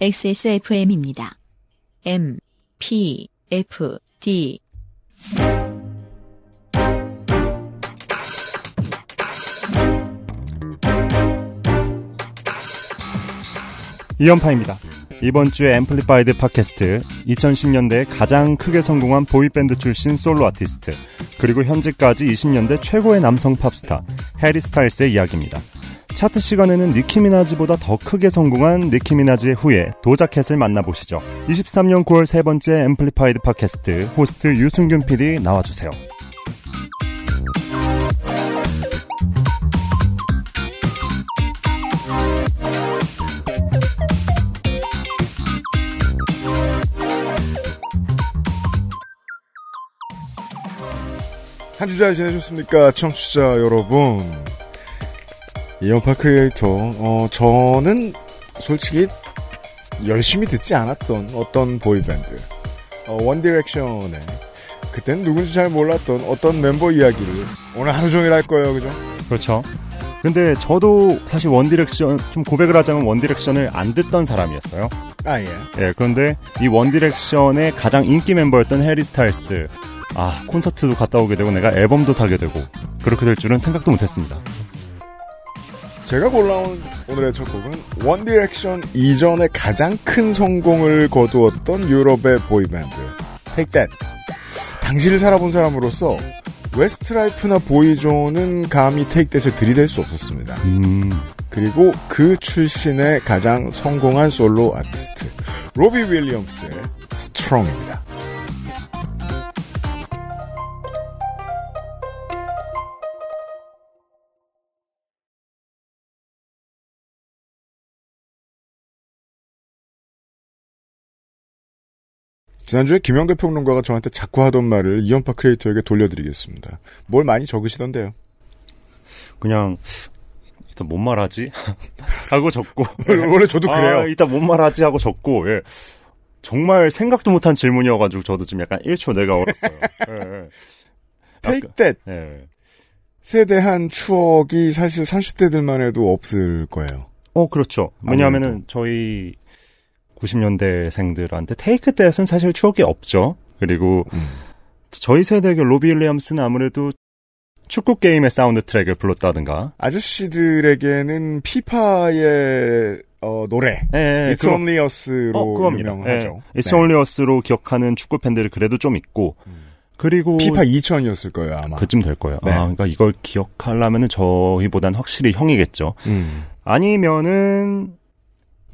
XSFM입니다. M, P, F, D. 이연파입니다. 이번 주에 Amplified 팟캐스트 2010년대 가장 크게 성공한 보이밴드 출신 솔로 아티스트 그리고 현재까지 20년대 최고의 남성 팝스타 해리 스타일스의 이야기입니다. 차트 시간에는 니키미나지보다 더 크게 성공한 니키미나지의 후예 도자캣을 만나보시죠. 23년 9월 세 번째 Amplified 팟캐스트 호스트 유승균 PD 나와주세요. 한 주 잘 지내셨습니까? 청취자 여러분. 이연파 크리에이터, 어, 저는 솔직히 열심히 듣지 않았던 어떤 보이밴드, 어, 원디렉션의 그땐 누군지 잘 몰랐던 어떤 멤버 이야기를 오늘 하루 종일 할 거예요, 그죠? 그렇죠. 근데 저도 사실 원디렉션 좀 고백을 하자면 원디렉션을 안 듣던 사람이었어요. 아, 예. 예, 그런데 이 원디렉션의 가장 인기 멤버였던 해리 스타일스 아 콘서트도 갔다 오게 되고 내가 앨범도 사게 되고 그렇게 될 줄은 생각도 못했습니다. 제가 골라온 오늘의 첫 곡은 원디렉션 이전에 가장 큰 성공을 거두었던 유럽의 보이밴드 Take That. 당시를 살아본 사람으로서 웨스트라이프나 보이존은 감히 Take That에 들이댈 수 없었습니다. 음, 그리고 그 출신의 가장 성공한 솔로 아티스트 로비 윌리엄스의 스트롱입니다. 지난주에 김영대 평론가가 저한테 자꾸 하던 말을 이연파 크리에이터에게 돌려드리겠습니다. 뭘 많이 적으시던데요. 그냥 일단 뭔 말하지 하고 적고 원래 저도 그래요. 아, 일단 뭔 말하지 하고 적고 예. 정말 생각도 못한 질문이어가지고 저도 지금 약간 1초 내가 얼었어요. 예, 예. Take That 예. 세대한 추억이 사실 30대들만 해도 없을 거예요. 어, 그렇죠. 왜냐하면은 저희 90년대생들한테 테이크 댄은 사실 추억이 없죠. 그리고 음. 저희 세대의 로비 윌리엄스는 아무래도 축구 게임의 사운드 트랙을 불렀다든가. 아저씨들에게는 피파의 어, 노래 예, 예, It's 그거- Only Us로 어. 유명하죠. 예, It's 네. Only Us로 기억하는 축구 팬들이 그래도 좀 있고. 그리고 피파 2000이었을 거예요 아마. 그쯤 될 거예요. 네. 아, 그러니까 이걸 기억하려면은 저희보단 확실히 형이겠죠. 음. 아니면은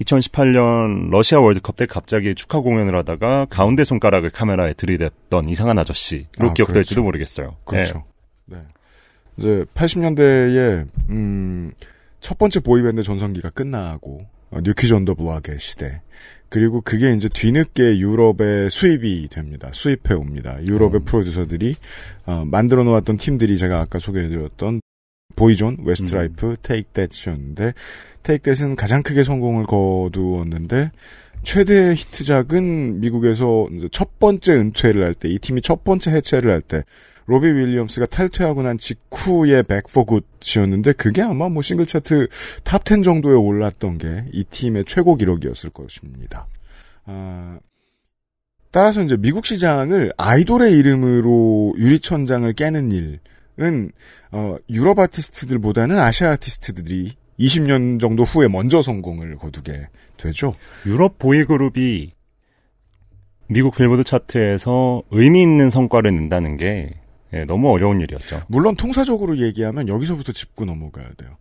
2018년 러시아 월드컵 때 갑자기 축하 공연을 하다가 가운데 손가락을 카메라에 들이댔던 이상한 아저씨로 아, 기억될지도 그렇죠. 모르겠어요. 그렇죠. 네. 이제 80년대에 음, 첫 번째 보이밴드 전성기가 끝나고 어, 뉴키즈 온 더 블락의 시대. 그리고 그게 이제 뒤늦게 유럽에 수입이 됩니다. 수입해 옵니다. 유럽의 음. 프로듀서들이 어, 만들어 놓았던 팀들이 제가 아까 소개해드렸던 보이존, 웨스트라이프, 테이크 댓이었는데 테이크 댓은 가장 크게 성공을 거두었는데 최대 히트작은 미국에서 첫 번째 은퇴를 할 때 이 팀이 첫 번째 해체를 할 때 로비 윌리엄스가 탈퇴하고 난 직후의 Back for Good이었는데 그게 아마 뭐 싱글 차트 탑 10 정도에 올랐던 게 이 팀의 최고 기록이었을 것입니다. 아, 따라서 이제 미국 시장을 아이돌의 이름으로 유리천장을 깨는 일 은 어, 유럽 아티스트들보다는 아시아 아티스트들이 20년 정도 후에 먼저 성공을 거두게 되죠. 유럽 보이그룹이 미국 빌보드 차트에서 의미 있는 성과를 낸다는 게 예, 너무 어려운 일이었죠. 물론 통사적으로 얘기하면 여기서부터 짚고 넘어가야 돼요.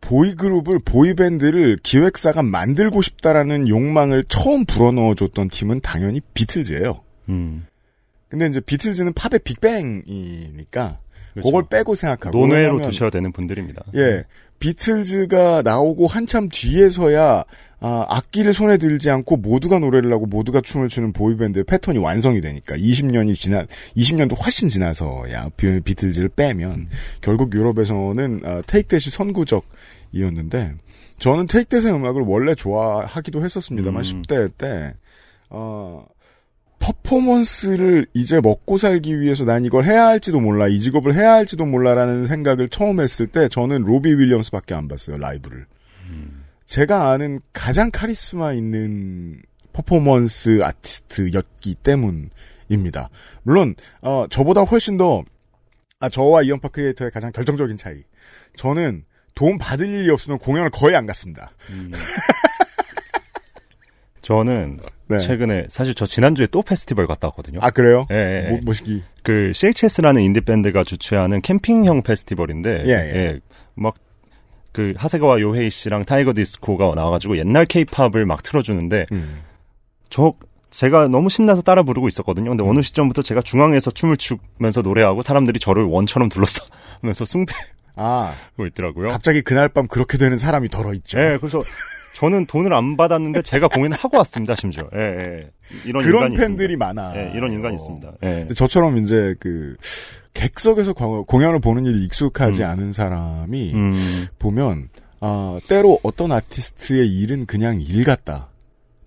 보이그룹을 보이밴드를 기획사가 만들고 싶다라는 욕망을 처음 불어넣어줬던 팀은 당연히 비틀즈예요. 음, 근데 이제 비틀즈는 팝의 빅뱅이니까 그렇죠. 그걸 빼고 생각하고 논외로 왜냐면 두셔야 되는 분들입니다. 예 비틀즈가 나오고 한참 뒤에서야 아, 악기를 손에 들지 않고 모두가 노래를 하고 모두가 춤을 추는 보이밴드의 패턴이 완성이 되니까 20년이 지나 20년도 훨씬 지나서야 비, 비틀즈를 빼면 결국 유럽에서는 아, 테이크댓이 선구적이었는데 저는 테이크댓의 음악을 원래 좋아하기도 했었습니다만 음. 10대 때 어, 퍼포먼스를 이제 먹고 살기 위해서 난 이걸 해야 할지도 몰라, 이 직업을 해야 할지도 몰라라는 생각을 처음 했을 때 저는 로비 윌리엄스밖에 안 봤어요, 라이브를. 제가 아는 가장 카리스마 있는 퍼포먼스 아티스트였기 때문입니다. 물론 어, 저보다 훨씬 더 아, 저와 이연파 크리에이터의 가장 결정적인 차이. 저는 도움 받을 일이 없으면 공연을 거의 안 갔습니다. 음. 저는 네. 최근에 사실 저 지난주에 또 페스티벌 갔다 왔거든요. 아 그래요? 예, 예, 예. 모, 모시기. 그 CHS라는 인디 밴드가 주최하는 캠핑형 페스티벌인데 예, 예. 막 그 하세가와 요헤이 씨랑 타이거 디스코가 나와가지고 옛날 케이팝을 막 틀어주는데 음. 저 제가 너무 신나서 따라 부르고 있었거든요. 근데 어느 시점부터 제가 중앙에서 춤을 추면서 노래하고 사람들이 저를 원처럼 둘러싸면서 숭배하고 아 있더라고요. 갑자기 그날 밤 그렇게 되는 사람이 더러 있죠. 예, 그래서 저는 돈을 안 받았는데 제가 공연을 하고 왔습니다, 심지어. 예, 예. 이런 그런 인간이 팬들이 있습니다. 많아. 예, 이런 인간이 있습니다. 예. 근데 저처럼 이제 그 객석에서 과- 공연을 보는 일이 익숙하지 음. 않은 사람이 음, 보면 아 때로 어떤 아티스트의 일은 그냥 일 같다.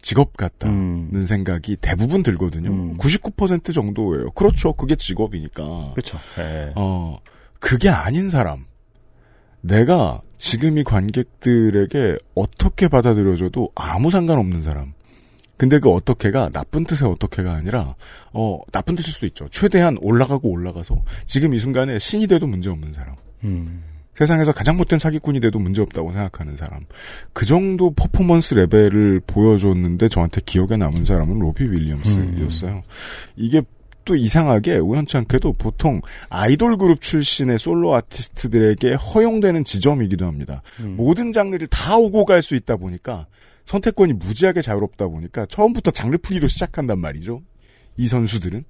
직업 같다는 음. 생각이 대부분 들거든요. 음. 99% 정도예요. 그렇죠. 그게 직업이니까. 그렇죠. 예. 어, 그게 아닌 사람. 내가 지금 이 관객들에게 어떻게 받아들여줘도 아무 상관없는 사람. 근데 그 어떻게가 나쁜 뜻의 어떻게가 아니라, 어, 나쁜 뜻일 수도 있죠. 최대한 올라가고 올라가서 지금 이 순간에 신이 돼도 문제 없는 사람. 음. 세상에서 가장 못된 사기꾼이 돼도 문제 없다고 생각하는 사람. 그 정도 퍼포먼스 레벨을 보여줬는데 저한테 기억에 남은 사람은 로비 윌리엄스였어요. 이게 또 이상하게 우연치 않게도 보통 아이돌 그룹 출신의 솔로 아티스트들에게 허용되는 지점이기도 합니다. 음. 모든 장르를 다 오고 갈 수 있다 보니까 선택권이 무지하게 자유롭다 보니까 처음부터 장르 풀이로 시작한단 말이죠. 이 선수들은.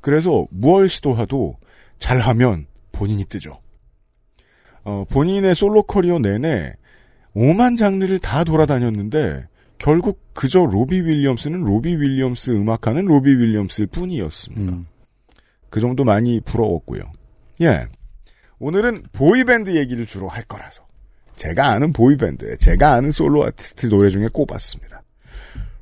그래서 무얼 시도해도 잘하면 본인이 뜨죠. 어, 본인의 솔로 커리어 내내 오만 장르를 다 돌아다녔는데 결국 그저 로비 윌리엄스는 로비 윌리엄스 음악하는 로비 윌리엄스일 뿐이었습니다. 음. 그 정도 많이 부러웠고요. 예. 오늘은 보이밴드 얘기를 주로 할 거라서 제가 아는 보이밴드, 제가 아는 솔로 아티스트 노래 중에 꼽았습니다.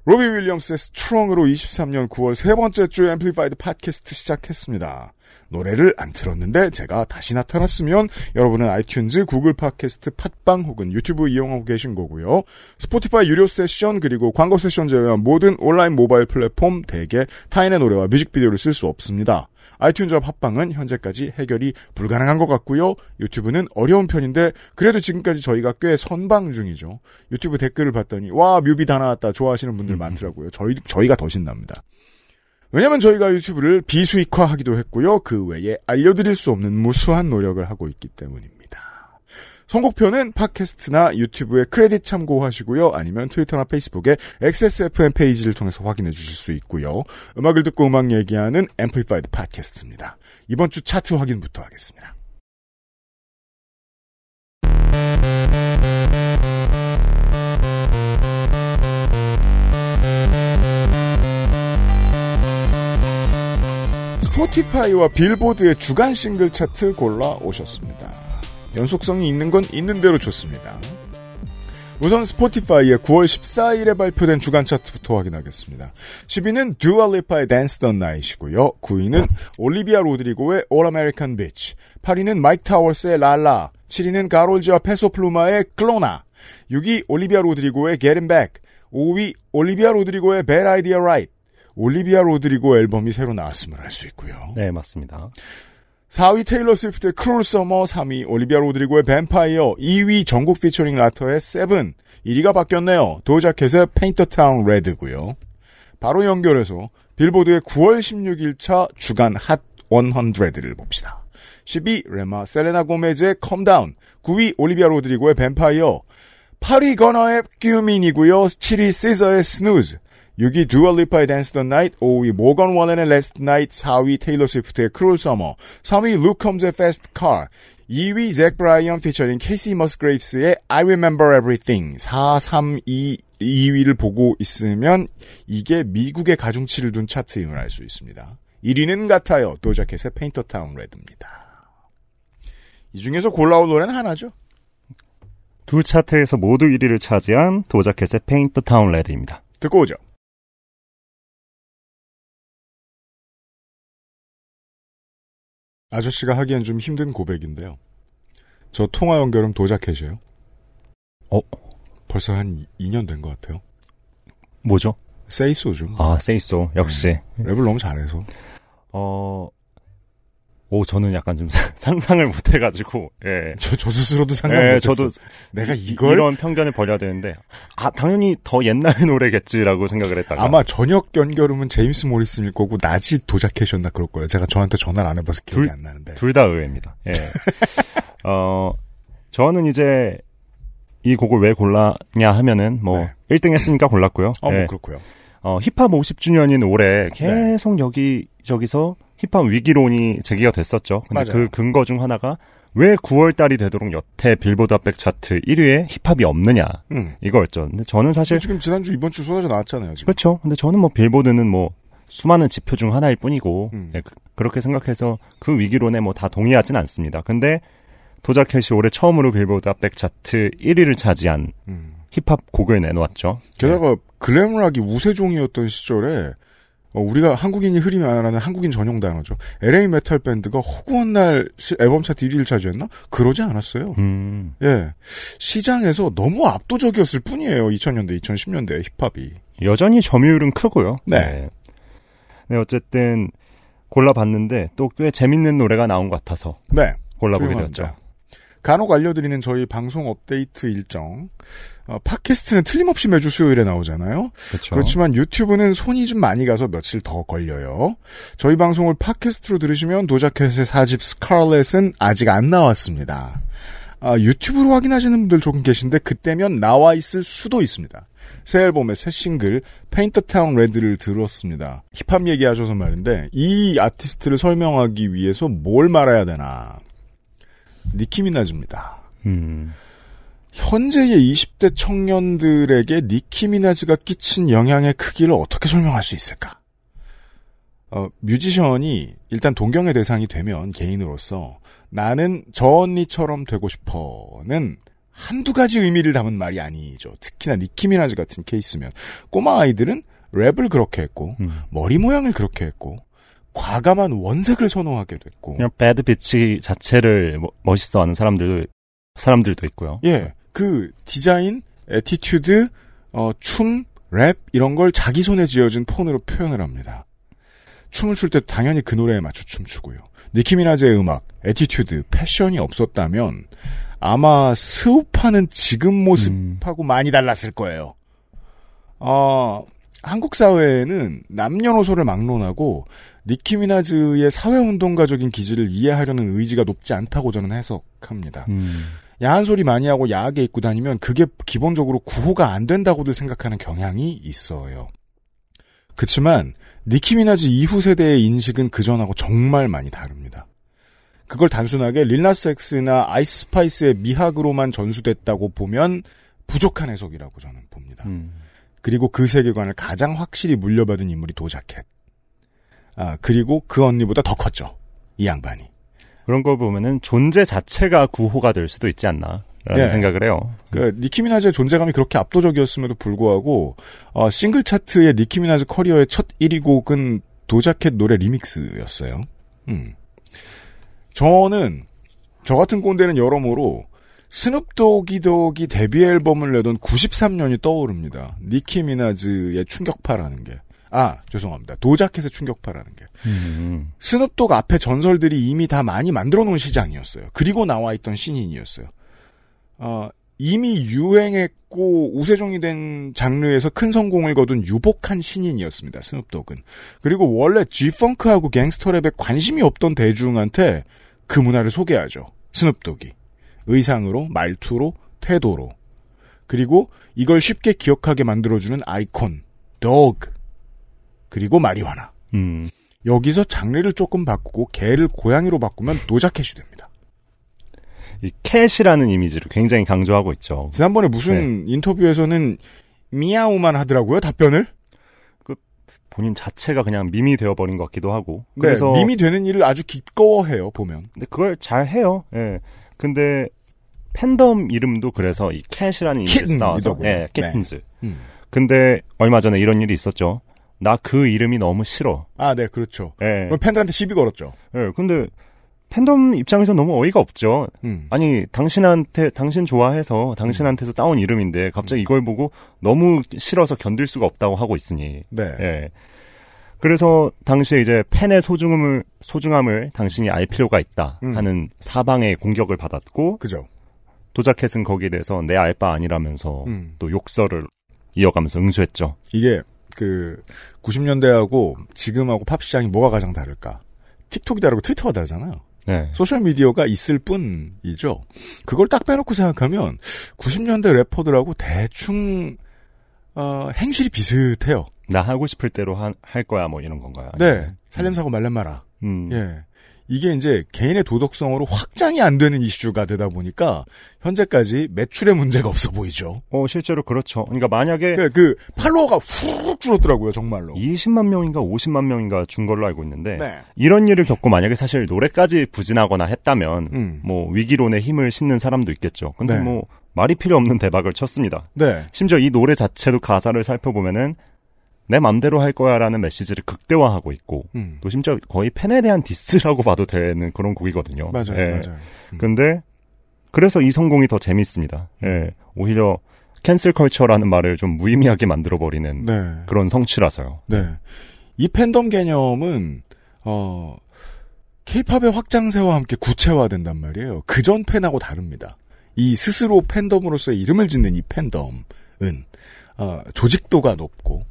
로비 윌리엄스의 Strong으로 23년 9월 세 번째 주 앰플리파이드 팟캐스트 시작했습니다. 노래를 안 틀었는데 제가 다시 나타났으면 여러분은 아이튠즈, 구글 팟캐스트, 팟빵 혹은 유튜브 이용하고 계신 거고요. 스포티파이 유료 세션 그리고 광고 세션 제외한 모든 온라인 모바일 플랫폼 대개 타인의 노래와 뮤직비디오를 쓸 수 없습니다. 아이튠즈와 팟빵은 현재까지 해결이 불가능한 것 같고요. 유튜브는 어려운 편인데 그래도 지금까지 저희가 꽤 선방 중이죠. 유튜브 댓글을 봤더니 와 뮤비 다 나왔다 좋아하시는 분들 많더라고요. 저희 저희가 더 신납니다. 왜냐면 저희가 유튜브를 비수익화하기도 했고요. 그 외에 알려드릴 수 없는 무수한 노력을 하고 있기 때문입니다. 선곡표는 팟캐스트나 유튜브에 크레딧 참고하시고요. 아니면 트위터나 페이스북에 XSFM 페이지를 통해서 확인해 주실 수 있고요. 음악을 듣고 음악 얘기하는 앰플리파이드 팟캐스트입니다. 이번 주 차트 확인부터 하겠습니다. 스포티파이와 빌보드의 주간 싱글 차트 골라 오셨습니다. 연속성이 있는 건 있는 대로 좋습니다. 우선 스포티파이의 9월 14일에 발표된 주간 차트부터 확인하겠습니다. 10위는 듀얼리파의 Dance the Night이고요. 9위는 올리비아 로드리고의 All American Bitch. 8위는 마이크 타워스의 Lala. 7위는 카롤 지와 페소 플루마의 Qlona. 6위 올리비아 로드리고의 Get Him Back. 5위 올리비아 로드리고의 Bad Idea Right. 올리비아 로드리고 앨범이 새로 나왔음을 알 수 있고요. 네, 맞습니다. 4위 테일러 스위프트의 Cruel Summer, 3위 올리비아 로드리고의 뱀파이어, 2위 정국 피처링 라토의 Seven, 1위가 바뀌었네요. 도자 캣의 Paint the Town Red고요. 바로 연결해서 빌보드의 9월 16일차 주간 핫 100를 봅시다. 10위 레마 셀레나 고메즈의 Calm Down, 9위 올리비아 로드리고의 뱀파이어, 8위 거너의 Fukumean이고요. 7위 시저의 Snooze, 6위 듀얼리파의 Dance the Night, 5위 모건 월렌의 Last Night, 4위 테일러 스위프트의 Cruel Summer, 3위 루크 콤즈의 Fast Car, 2위 잭 브라이언 피처링 케이시 머스그레이프스의 I Remember Everything, 4, 3, 2, 2위를 보고 있으면 이게 미국의 가중치를 둔 차트임을 알 수 있습니다. 1위는 같아요. 도자 캣의 Paint the Town Red입니다. 이 중에서 골라올 노래는 하나죠. 두 차트에서 모두 1위를 차지한 도자 캣의 Paint the Town Red입니다. 듣고 오죠. 아저씨가 하기엔 좀 힘든 고백인데요. 저 통화 연결음 도자켓이에요. 어? 벌써 한 2년 된 것 같아요. 뭐죠? 세이소죠. 아, 세이소. 역시. 랩을 너무 잘해서. 어, 오, 저는 약간 좀 상상을 못 해가지고, 예. 저, 저 스스로도 상상 예, 못했어. 저도 내가 이걸 이런 편견을 버려야 되는데, 아, 당연히 더 옛날 노래겠지라고 생각을 했다가. 아마 저녁 연결음은 제임스 모리슨일 거고 낮이 도자켓이었나 그럴 거예요. 제가 저한테 전화를 안 해봐서 기억이 둘- 안 나는데. 둘 다 의외입니다. 예. 어, 저는 이제 이 곡을 왜 골랐냐 하면은 뭐 네. 1등 했으니까 골랐고요. 어, 예. 뭐 그렇고요. 어, 힙합 50주년인 올해 네. 계속 여기 저기서 힙합 위기론이 제기가 됐었죠. 근데 맞아요. 그 근거 중 하나가 왜 9월 달이 되도록 여태 빌보드 핫백 차트 1위에 힙합이 없느냐 음. 이거였죠. 근데 저는 사실 지금 지난주 이번 주 쏟아져 나왔잖아요. 지금. 그렇죠. 근데 저는 뭐 빌보드는 뭐 수많은 지표 중 하나일 뿐이고 음. 예, 그, 렇게 생각해서 그 위기론에 뭐 다 동의하진 않습니다. 근데 도자캣이 올해 처음으로 빌보드 핫백 차트 1위를 차지한 음. 힙합 곡을 내놓았죠. 게다가 glam rock이 우세종이었던 시절에 어, 우리가 한국인이 아니면 안 하는 한국인 전용 단어죠. LA 메탈 밴드가 허구한 날 시- 앨범 차트 1위를 차지했나? 그러지 않았어요. 음, 예. 시장에서 너무 압도적이었을 뿐이에요. 2000년대, 2010년대 힙합이. 여전히 점유율은 크고요. 네. 네, 어쨌든 골라봤는데 또 꽤 재밌는 노래가 나온 것 같아서 네. 골라보게 훌륭합니다. 되었죠. 간혹 알려드리는 저희 방송 업데이트 일정. 어, 팟캐스트는 틀림없이 매주 수요일에 나오잖아요. 그렇죠. 그렇지만 유튜브는 손이 좀 많이 가서 며칠 더 걸려요. 저희 방송을 팟캐스트로 들으시면 도자켓의 사집 스칼렛은 아직 안 나왔습니다. 아, 유튜브로 확인하시는 분들 조금 계신데 그때면 나와 있을 수도 있습니다. 새 앨범의 새 싱글 Paint The Town Red를 들었습니다. 힙합 얘기하셔서 말인데 이 아티스트를 설명하기 위해서 뭘 말해야 되나? 니키 미나즈입니다. 음, 현재의 20대 청년들에게 니키 미나즈가 끼친 영향의 크기를 어떻게 설명할 수 있을까? 어, 뮤지션이 일단 동경의 대상이 되면 개인으로서 나는 저 언니처럼 되고 싶어는 한두 가지 의미를 담은 말이 아니죠. 특히나 니키 미나즈 같은 케이스면 꼬마 아이들은 랩을 그렇게 했고 음. 머리 모양을 그렇게 했고 과감한 원색을 선호하게 됐고 그냥 bad bitch 자체를 뭐- 멋있어하는 사람들 사람들도 있고요. 예, 그 디자인, attitude, 어, 춤, 랩 이런 걸 자기 손에 쥐어진 폰으로 표현을 합니다. 춤을 출 때 당연히 그 노래에 맞춰 춤추고요. 니키 미나즈의 음악, attitude, 패션이 없었다면 아마 스우파는 지금 모습하고 많이 달랐을 거예요. 어, 한국 사회에는 남녀노소를 막론하고 니키 미나즈의 사회운동가적인 기질을 이해하려는 의지가 높지 않다고 저는 해석합니다. 음, 야한 소리 많이 하고 야하게 입고 다니면 그게 기본적으로 구호가 안 된다고들 생각하는 경향이 있어요. 그치만 니키 미나즈 이후 세대의 인식은 그전하고 정말 많이 다릅니다. 그걸 단순하게 릴 나스 엑스나 아이스 스파이스의 미학으로만 전수됐다고 보면 부족한 해석이라고 저는 봅니다. 음. 그리고 그 세계관을 가장 확실히 물려받은 인물이 도자캣. 아, 그리고 그 언니보다 더 컸죠. 이 양반이. 그런 걸 보면은 존재 자체가 구호가 될 수도 있지 않나 라는 예. 생각을 해요. 그 니키 미나즈의 존재감이 그렇게 압도적이었음에도 불구하고 어, 싱글 차트의 니키 미나즈 커리어의 첫 1위 곡은 도자캣 노래 리믹스였어요. 음. 저는 저 같은 꼰대는 여러모로 스눕 도기 독이 데뷔 앨범을 내던 93년이 떠오릅니다. 니키 미나즈의 충격파라는 게. 아, 죄송합니다. 도자캣의 충격파라는 게. 음, 스눕독 앞에 전설들이 이미 다 많이 만들어 놓은 시장이었어요. 그리고 나와 있던 신인이었어요. 어, 이미 유행했고 우세종이 된 장르에서 큰 성공을 거둔 유복한 신인이었습니다. 스눕독은. 그리고 원래 G-펑크하고 갱스터랩에 관심이 없던 대중한테 그 문화를 소개하죠. 스눕독이. 의상으로, 말투로, 태도로. 그리고 이걸 쉽게 기억하게 만들어주는 아이콘, dog. 그리고 마리화나. 음. 여기서 장르를 조금 바꾸고 개를 고양이로 바꾸면 도자켓이 됩니다. 이 캣이라는 이미지를 굉장히 강조하고 있죠. 지난번에 무슨 인터뷰에서는 미야오만 하더라고요 답변을. 본인 자체가 그냥 밈이 되어버린 것 같기도 하고. 네, 그래서 밈이 되는 일을 아주 기꺼워해요 보면. 근데 그걸 잘 해요. 예. 근데 팬덤 이름도 그래서 이 캣이라는 이미지에서 나와서. 예, 캣틴즈. 음. 근데 얼마 전에 이런 일이 있었죠. 나 그 이름이 너무 싫어. 아, 네, 그렇죠. 예. 그럼 팬들한테 시비 걸었죠. 예. 근데 팬덤 입장에서 너무 어이가 없죠. 음. 아니 당신한테 당신 좋아해서 당신한테서 따온 이름인데 갑자기 이걸 보고 너무 싫어서 견딜 수가 없다고 하고 있으니 네. 예. 그래서 당시에 이제 팬의 소중함을 소중함을 당신이 알 필요가 있다 음. 하는 사방의 공격을 받았고 그죠. 도자켓은 거기에 대해서 내 알 바 아니라면서 음. 또 욕설을 이어가면서 응수했죠. 이게 그 90년대하고 지금하고 팝 시장이 뭐가 가장 다를까? 틱톡이 다르고 트위터가 다르잖아요. 네. 소셜 미디어가 있을 뿐이죠. 그걸 딱 빼놓고 생각하면 90년대 래퍼들하고 대충 어, 행실이 비슷해요. 나 하고 싶을 대로 하- 할 거야 뭐 이런 건가요? 네, 살람 사고 말람 마라. 음. 예. 이게 이제 개인의 도덕성으로 확장이 안 되는 이슈가 되다 보니까 현재까지 매출의 문제가 없어 보이죠. 어 실제로 그렇죠. 그러니까 만약에 그, 그 팔로워가 훅 줄었더라고요, 정말로. 20만 명인가 50만 명인가 준 걸로 알고 있는데 네. 이런 일을 겪고 만약에 사실 노래까지 부진하거나 했다면 음. 뭐 위기론에 힘을 싣는 사람도 있겠죠. 근데 네. 뭐 말이 필요 없는 대박을 쳤습니다. 네. 심지어 이 노래 자체도 가사를 살펴보면은 내 맘대로 할 거야라는 메시지를 극대화하고 있고 음. 또 심지어 거의 팬에 대한 디스라고 봐도 되는 그런 곡이거든요. 맞아요, 예. 맞아요. 음. 근데 그래서 이 성공이 더 재밌습니다. 예. 오히려 cancel culture라는 말을 좀 무의미하게 만들어 버리는 네. 그런 성취라서요. 네. 이 팬덤 개념은, 어, 케이팝의 확장세와 함께 구체화된단 말이에요. 그전 팬하고 다릅니다. 이 스스로 팬덤으로서의 이름을 짓는 이 팬덤은, 어, 조직도가 높고,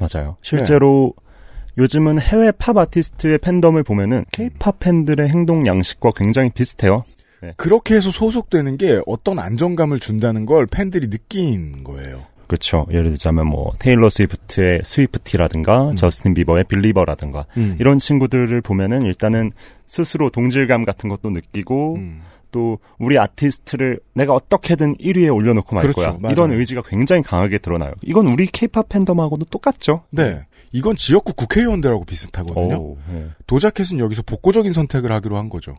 맞아요. 실제로 요즘은 해외 팝 아티스트의 팬덤을 보면은 케이팝 팬들의 행동 양식과 굉장히 비슷해요. 그렇게 해서 소속되는 게 어떤 안정감을 준다는 걸 팬들이 느낀 거예요. 그렇죠. 예를 들자면 뭐 테일러 스위프트의 스위프티라든가 음. 저스틴 비버의 빌리버라든가 음. 이런 친구들을 보면은 일단은 스스로 동질감 같은 것도 느끼고 음. 또 우리 아티스트를 내가 어떻게든 1위에 올려놓고 말 그렇죠. 거야. 맞아요. 이런 의지가 굉장히 강하게 드러나요. 이건 우리 케이팝 팬덤하고도 똑같죠. 네. 이건 지역구 국회의원들하고 비슷하거든요. 오, 네. 도자켓은 여기서 복고적인 선택을 하기로 한 거죠.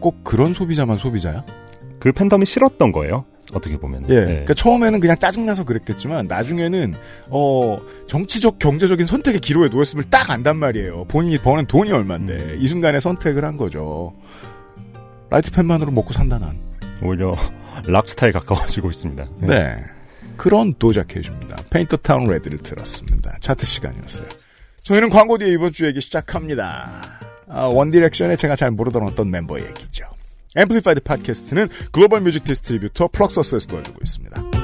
꼭 그런 소비자만 소비자야? 그 팬덤이 싫었던 거예요. 어떻게 보면. 예. 그러니까 처음에는 그냥 짜증나서 그랬겠지만 나중에는 어 정치적 경제적인 선택의 기로에 놓였음을 딱 안단 말이에요. 본인이 버는 돈이 얼만데 음. 이 순간에 선택을 한 거죠. light 팬만으로 먹고 산다 난. 오히려 rock star에 가까워지고 있습니다. 예. 네. 그런 도자캣입니다. Paint The Town Red를 들었습니다. 차트 시간이었어요. 저희는 광고 뒤에 이번 주 얘기 시작합니다. 아, 원디렉션에 제가 잘 모르던 어떤 멤버 얘기죠. 앰플리파이드 팟캐스트는 global music distributor 플럭서스에서 도와주고 있습니다.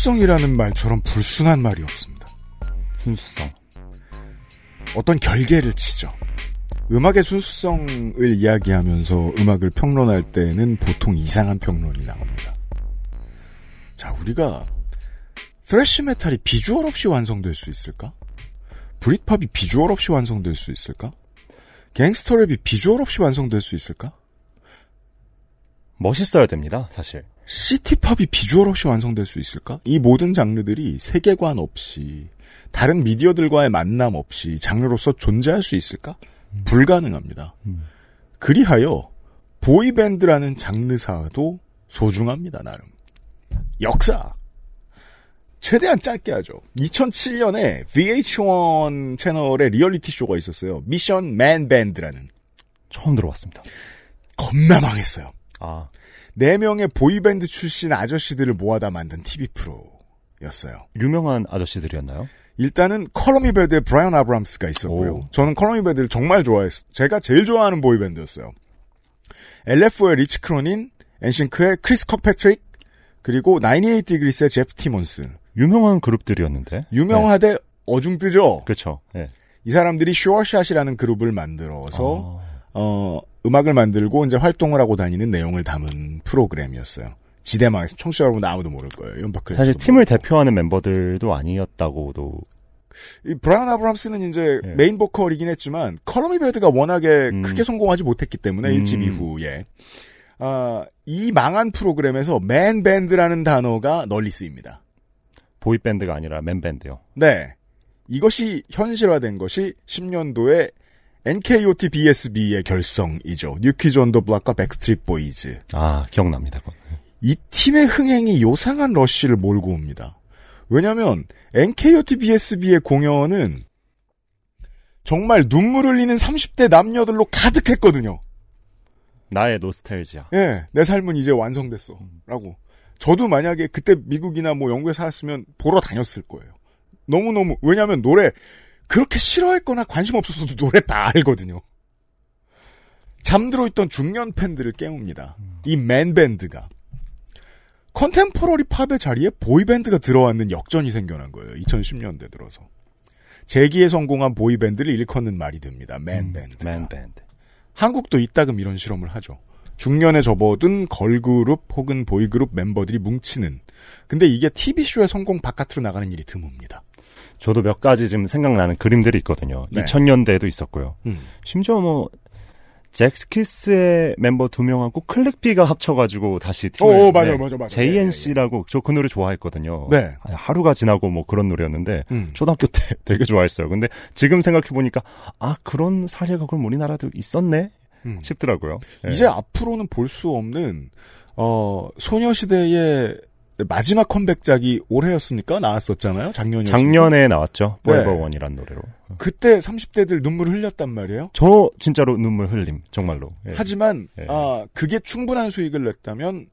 순수성이라는 말처럼 불순한 말이 없습니다. 순수성. 어떤 결계를 치죠. 음악의 순수성을 이야기하면서 음악을 평론할 때는 보통 이상한 평론이 나옵니다. 자, 우리가 thrash 메탈이 비주얼 없이 완성될 수 있을까? 브릿팝이 비주얼 없이 완성될 수 있을까? 갱스터 랩이 비주얼 없이 완성될 수 있을까? 멋있어야 됩니다, 사실. city pop이 비주얼 없이 완성될 수 있을까? 이 모든 장르들이 세계관 없이 다른 미디어들과의 만남 없이 장르로서 존재할 수 있을까? 불가능합니다. 음. 그리하여 보이밴드라는 장르사도 소중합니다, 나름. 역사. 최대한 짧게 하죠. 2007년에 VH1 채널의 리얼리티 쇼가 있었어요. Mission Man Band라는. 처음 들어봤습니다. 겁나 망했어요. 아, 네 명의 보이밴드 출신 아저씨들을 모아다 만든 TV 프로였어요. 유명한 아저씨들이었나요? 일단은 컬러미 배드의 브라이언 아브람스가 있었고요. 오. 저는 컬러미 배드를 정말 좋아했어요. 제가 제일 좋아하는 보이밴드였어요. LFO의 리치 크로닌, 엔싱크의 크리스 컵패트릭, 그리고 98 디그리스의 제프 티몬스. 유명한 그룹들이었는데. 유명하되 어중뜨죠. 그렇죠. 예. 이 사람들이 슈어샷이라는 그룹을 만들어서 아, 어, 음악을 만들고 이제 활동을 하고 다니는 내용을 담은 프로그램이었어요. 지대망에서 청취자 여러분 아무도 모를 거예요. 이언바클 사실 팀을 대표하는 멤버들도 아니었다고도 이 브라이언 아브람스는 이제 예. 메인 보컬이긴 했지만 컬러미 베드가 워낙에 음. 크게 성공하지 못했기 때문에 음. 1집 이후에 아, 이 망한 프로그램에서 맨 밴드라는 단어가 널리 쓰입니다. 보이 밴드가 아니라 man band요. 네. 이것이 현실화된 것이 10년도에 NKOT BSB의 결성이죠. 뉴키즈 온더 블락과 백스트리트 보이즈. 아 기억납니다. 이 팀의 흥행이 요상한 러쉬를 몰고 옵니다. 왜냐하면 NKOT BSB의 공연은 정말 눈물 흘리는 30대 남녀들로 가득했거든요. 나의 노스텔지아. 예, 내 삶은 이제 완성됐어. 라고. 저도 만약에 그때 미국이나 뭐 영국에 살았으면 보러 다녔을 거예요. 너무너무, 왜냐면 노래, 그렇게 싫어했거나 관심 없었어도 노래 다 알거든요. 잠들어 있던 중년 팬들을 깨웁니다. 이 맨밴드가. 컨템포러리 팝의 자리에 보이밴드가 들어왔는 역전이 생겨난 거예요. 2010년대 들어서. 재기에 성공한 보이밴드를 일컫는 말이 됩니다. 맨밴드가. 맨 밴드. 한국도 이따금 이런 실험을 하죠. 중년에 접어든 걸그룹 혹은 보이그룹 멤버들이 뭉치는. 근데 이게 TV쇼의 성공 바깥으로 나가는 일이 드뭅니다. 저도 몇 가지 지금 생각나는 그림들이 있거든요. 네. 2000년대에도 있었고요. 음. 심지어 뭐 잭스키스의 멤버 두 명하고 클릭비가 합쳐가지고 다시 팀을 어, 어, 맞아요, 맞아요, 맞아요. JNC라고 저그 노래 좋아했거든요. 네. 아니, 하루가 지나고 뭐 그런 노래였는데 음. 초등학교 때 되게 좋아했어요. 근데 지금 생각해 보니까 아 그런 사례가 그럼 우리나라도 있었네 음. 싶더라고요. 예. 이제 앞으로는 볼 수 없는 어 소녀시대의 마지막 컴백작이 올해였습니까? 나왔었잖아요. 작년이었습니까? 작년에 나왔죠. 네. Forever One이란 노래로. 그때 30대들 눈물 흘렸단 말이에요. 저 진짜로 눈물 흘림 정말로. 예. 하지만 예. 아 그게 충분한 수익을 냈다면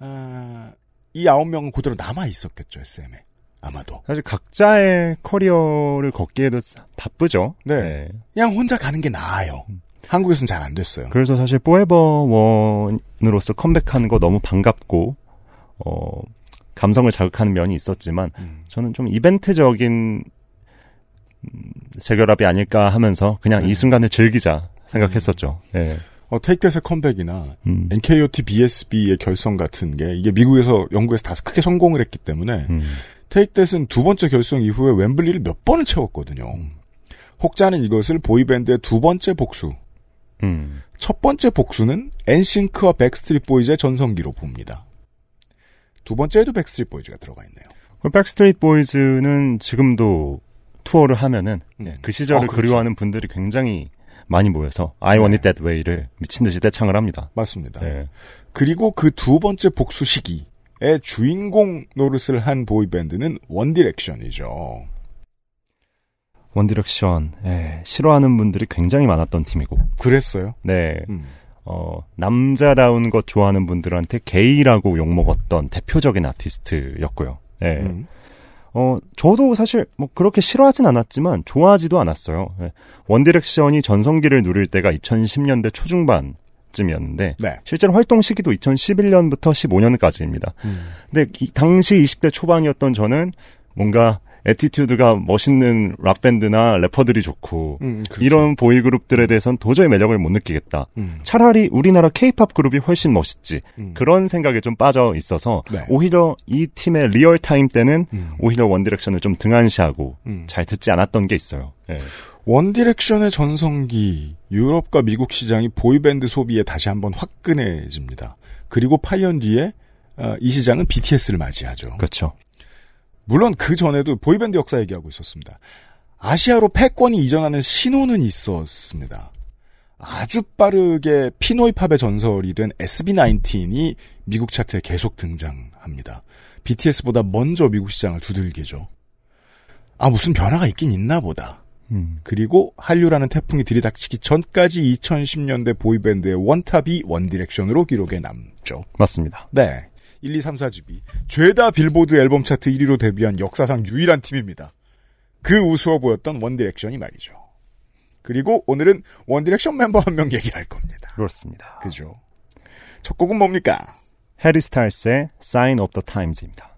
아, 이 아홉 명은 그대로 남아 있었겠죠 SM에 아마도 사실 각자의 커리어를 걷기에도 바쁘죠. 네. 예. 그냥 혼자 가는 게 나아요. 한국에서는 잘 안 됐어요. 그래서 사실 Forever One으로서 컴백하는 거 너무 반갑고 어 감성을 자극하는 면이 있었지만 음. 저는 좀 이벤트적인 음, 재결합이 아닐까 하면서 그냥 네. 이 순간을 즐기자 생각했었죠. 예. 어, 테이크댓의 컴백이나 음. NKOT BSB의 결성 같은 게 이게 미국에서 영국에서 다 크게 성공을 했기 때문에 음. 테이크댓은 두 번째 결성 이후에 웸블리를 몇 번을 채웠거든요. 혹자는 이것을 보이밴드의 두 번째 복수, 음. 첫 번째 복수는 엔싱크와 백스트리트 보이즈의 전성기로 봅니다. 두 번째에도 백스트리트 보이즈가 들어가 있네요. 그 백스트레이트 보이즈는 지금도 투어를 하면은 음. 예, 그 시절을 어, 그렇죠. 그리워하는 분들이 굉장히 많이 모여서 I Want It 네. That Way를 미친 듯이 떼창을 합니다. 맞습니다. 예. 그리고 그 두 번째 복수 시기의 주인공 노릇을 한 보이밴드는 원디렉션이죠. 원디렉션 예, 싫어하는 분들이 굉장히 많았던 팀이고 그랬어요. 네. 음. 어, 남자다운 것 좋아하는 분들한테 게이라고 욕먹었던 대표적인 아티스트였고요. 예. 음. 어, 저도 사실 뭐 그렇게 싫어하진 않았지만 좋아하지도 않았어요. 예. 원디렉션이 전성기를 누릴 때가 2010년대 초중반 쯤이었는데 네. 실제로 활동 시기도 2011년부터 15년까지입니다. 음. 근데 이- 당시 20대 초반이었던 저는 뭔가 attitude가 멋있는 락밴드나 래퍼들이 좋고 음, 그렇죠. 이런 보이그룹들에 대해선 도저히 매력을 못 느끼겠다. 음. 차라리 우리나라 케이팝 그룹이 훨씬 멋있지. 음. 그런 생각에 좀 빠져 있어서 네. 오히려 이 팀의 리얼타임 때는 음. 오히려 원디렉션을 좀 등한시하고 음. 잘 듣지 않았던 게 있어요. 예. 원디렉션의 전성기, 유럽과 미국 시장이 보이밴드 소비에 다시 한번 화끈해집니다. 그리고 8년 뒤에 어, 이 시장은 BTS를 맞이하죠. 그렇죠. 물론 그 전에도 보이밴드 역사 얘기하고 있었습니다. 아시아로 패권이 이전하는 신호는 있었습니다. 아주 빠르게 피노이팝의 전설이 된 SB19이 미국 차트에 계속 등장합니다. BTS보다 먼저 미국 시장을 두들기죠. 아, 무슨 변화가 있긴 있나 보다. 음. 그리고 한류라는 태풍이 들이닥치기 전까지 2010년대 보이밴드의 원탑이 원디렉션으로 기록에 남죠. 맞습니다. 네. 1, 2, 3, 4집이 죄다 빌보드 앨범 차트 1위로 데뷔한 역사상 유일한 팀입니다. 그 우스워 보였던 원디렉션이 말이죠. 그리고 오늘은 원디렉션 멤버 한 명 얘기할 겁니다. 그렇습니다. 그죠. 첫 곡은 뭡니까? 해리 스타일스의 Sign of the Times입니다.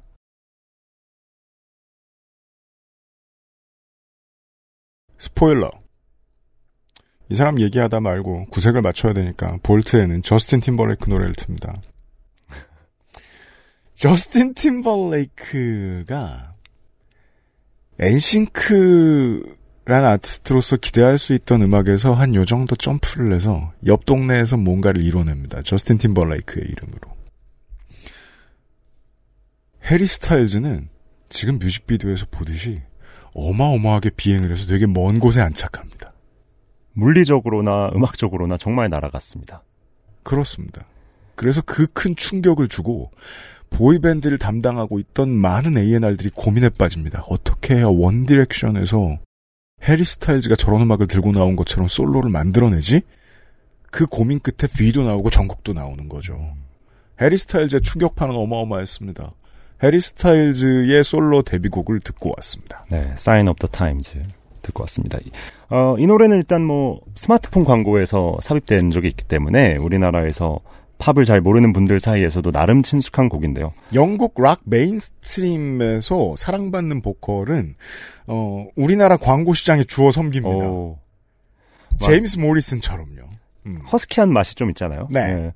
스포일러. 이 사람 얘기하다 말고 구색을 맞춰야 되니까 볼트에는 저스틴 팀버레이크 노래를 틉니다. 저스틴 팀버레이크가 엔싱크라는 아티스트로서 기대할 수 있던 음악에서 한 요 정도 점프를 해서 옆 동네에서 뭔가를 이뤄냅니다. 저스틴 팀버레이크의 이름으로. 해리 스타일즈는 지금 뮤직비디오에서 보듯이 어마어마하게 비행을 해서 되게 먼 곳에 안착합니다. 물리적으로나 음악적으로나 정말 날아갔습니다. 그렇습니다. 그래서 그 큰 충격을 주고 보이밴드를 담당하고 있던 많은 A&R들이 고민에 빠집니다. 어떻게 해야 원 디렉션에서 해리 스타일즈가 저런 음악을 들고 나온 것처럼 솔로를 만들어내지? 그 고민 끝에 V도 나오고 전국도 나오는 거죠. 해리 스타일즈의 충격파는 어마어마했습니다. 해리 스타일즈의 솔로 데뷔곡을 듣고 왔습니다. 네, Sign of the Times 듣고 왔습니다. 어, 이 노래는 일단 뭐 스마트폰 광고에서 삽입된 적이 있기 때문에 우리나라에서 팝을 잘 모르는 분들 사이에서도 나름 친숙한 곡인데요. 영국 락 mainstream에서 사랑받는 보컬은 어, 우리나라 광고 시장에 주어 섬깁니다. 오, 제임스 모리슨처럼요. 음. 허스키한 맛이 좀 있잖아요. 네.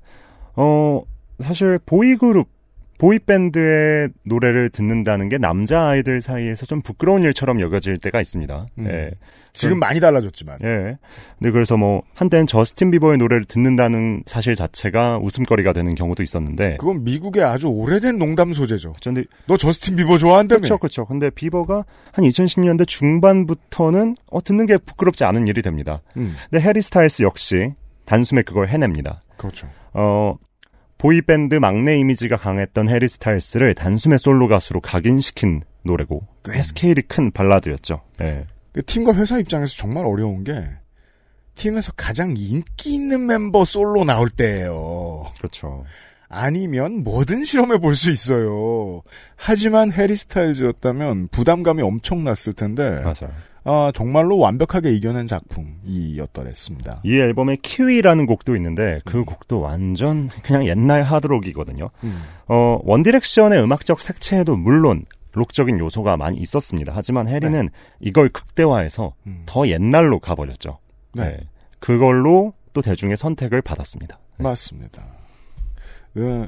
어, 사실 보이그룹, 보이밴드의 노래를 듣는다는 게 남자 아이들 사이에서 좀 부끄러운 일처럼 여겨질 때가 있습니다. 음. 예. 지금 많이 달라졌지만 예. 근데 그래서 뭐, 한때는 저스틴 비버의 노래를 듣는다는 사실 자체가 웃음거리가 되는 경우도 있었는데. 그건 미국의 아주 오래된 농담 소재죠. 근데 너 저스틴 비버 좋아한다며? 그렇죠, 그렇죠. 근데 비버가 한 2010년대 중반부터는 어 듣는 게 부끄럽지 않은 일이 됩니다. 음, 근데 해리 스타일스 역시 단숨에 그걸 해냅니다. 그렇죠. 어 보이밴드 막내 이미지가 강했던 해리 스타일스를 단숨에 솔로 가수로 각인시킨 노래고 꽤 스케일이 큰 발라드였죠. 예. 그 팀과 회사 입장에서 정말 어려운 게 팀에서 가장 인기 있는 멤버 솔로 나올 때예요. 그렇죠. 아니면 뭐든 실험해 볼 수 있어요. 하지만 해리 스타일즈였다면 부담감이 엄청 났을 텐데 맞아요. 아, 정말로 완벽하게 이겨낸 작품이었더랬습니다. 이 앨범에 키위라는 곡도 있는데 그 곡도 완전 그냥 옛날 하드록이거든요. 음. 어, 원디렉션의 음악적 색채에도 물론 록적인 요소가 많이 있었습니다. 하지만 해리는 이걸 극대화해서 음. 더 옛날로 가버렸죠. 네. 그걸로 또 대중의 선택을 받았습니다. 맞습니다. 어,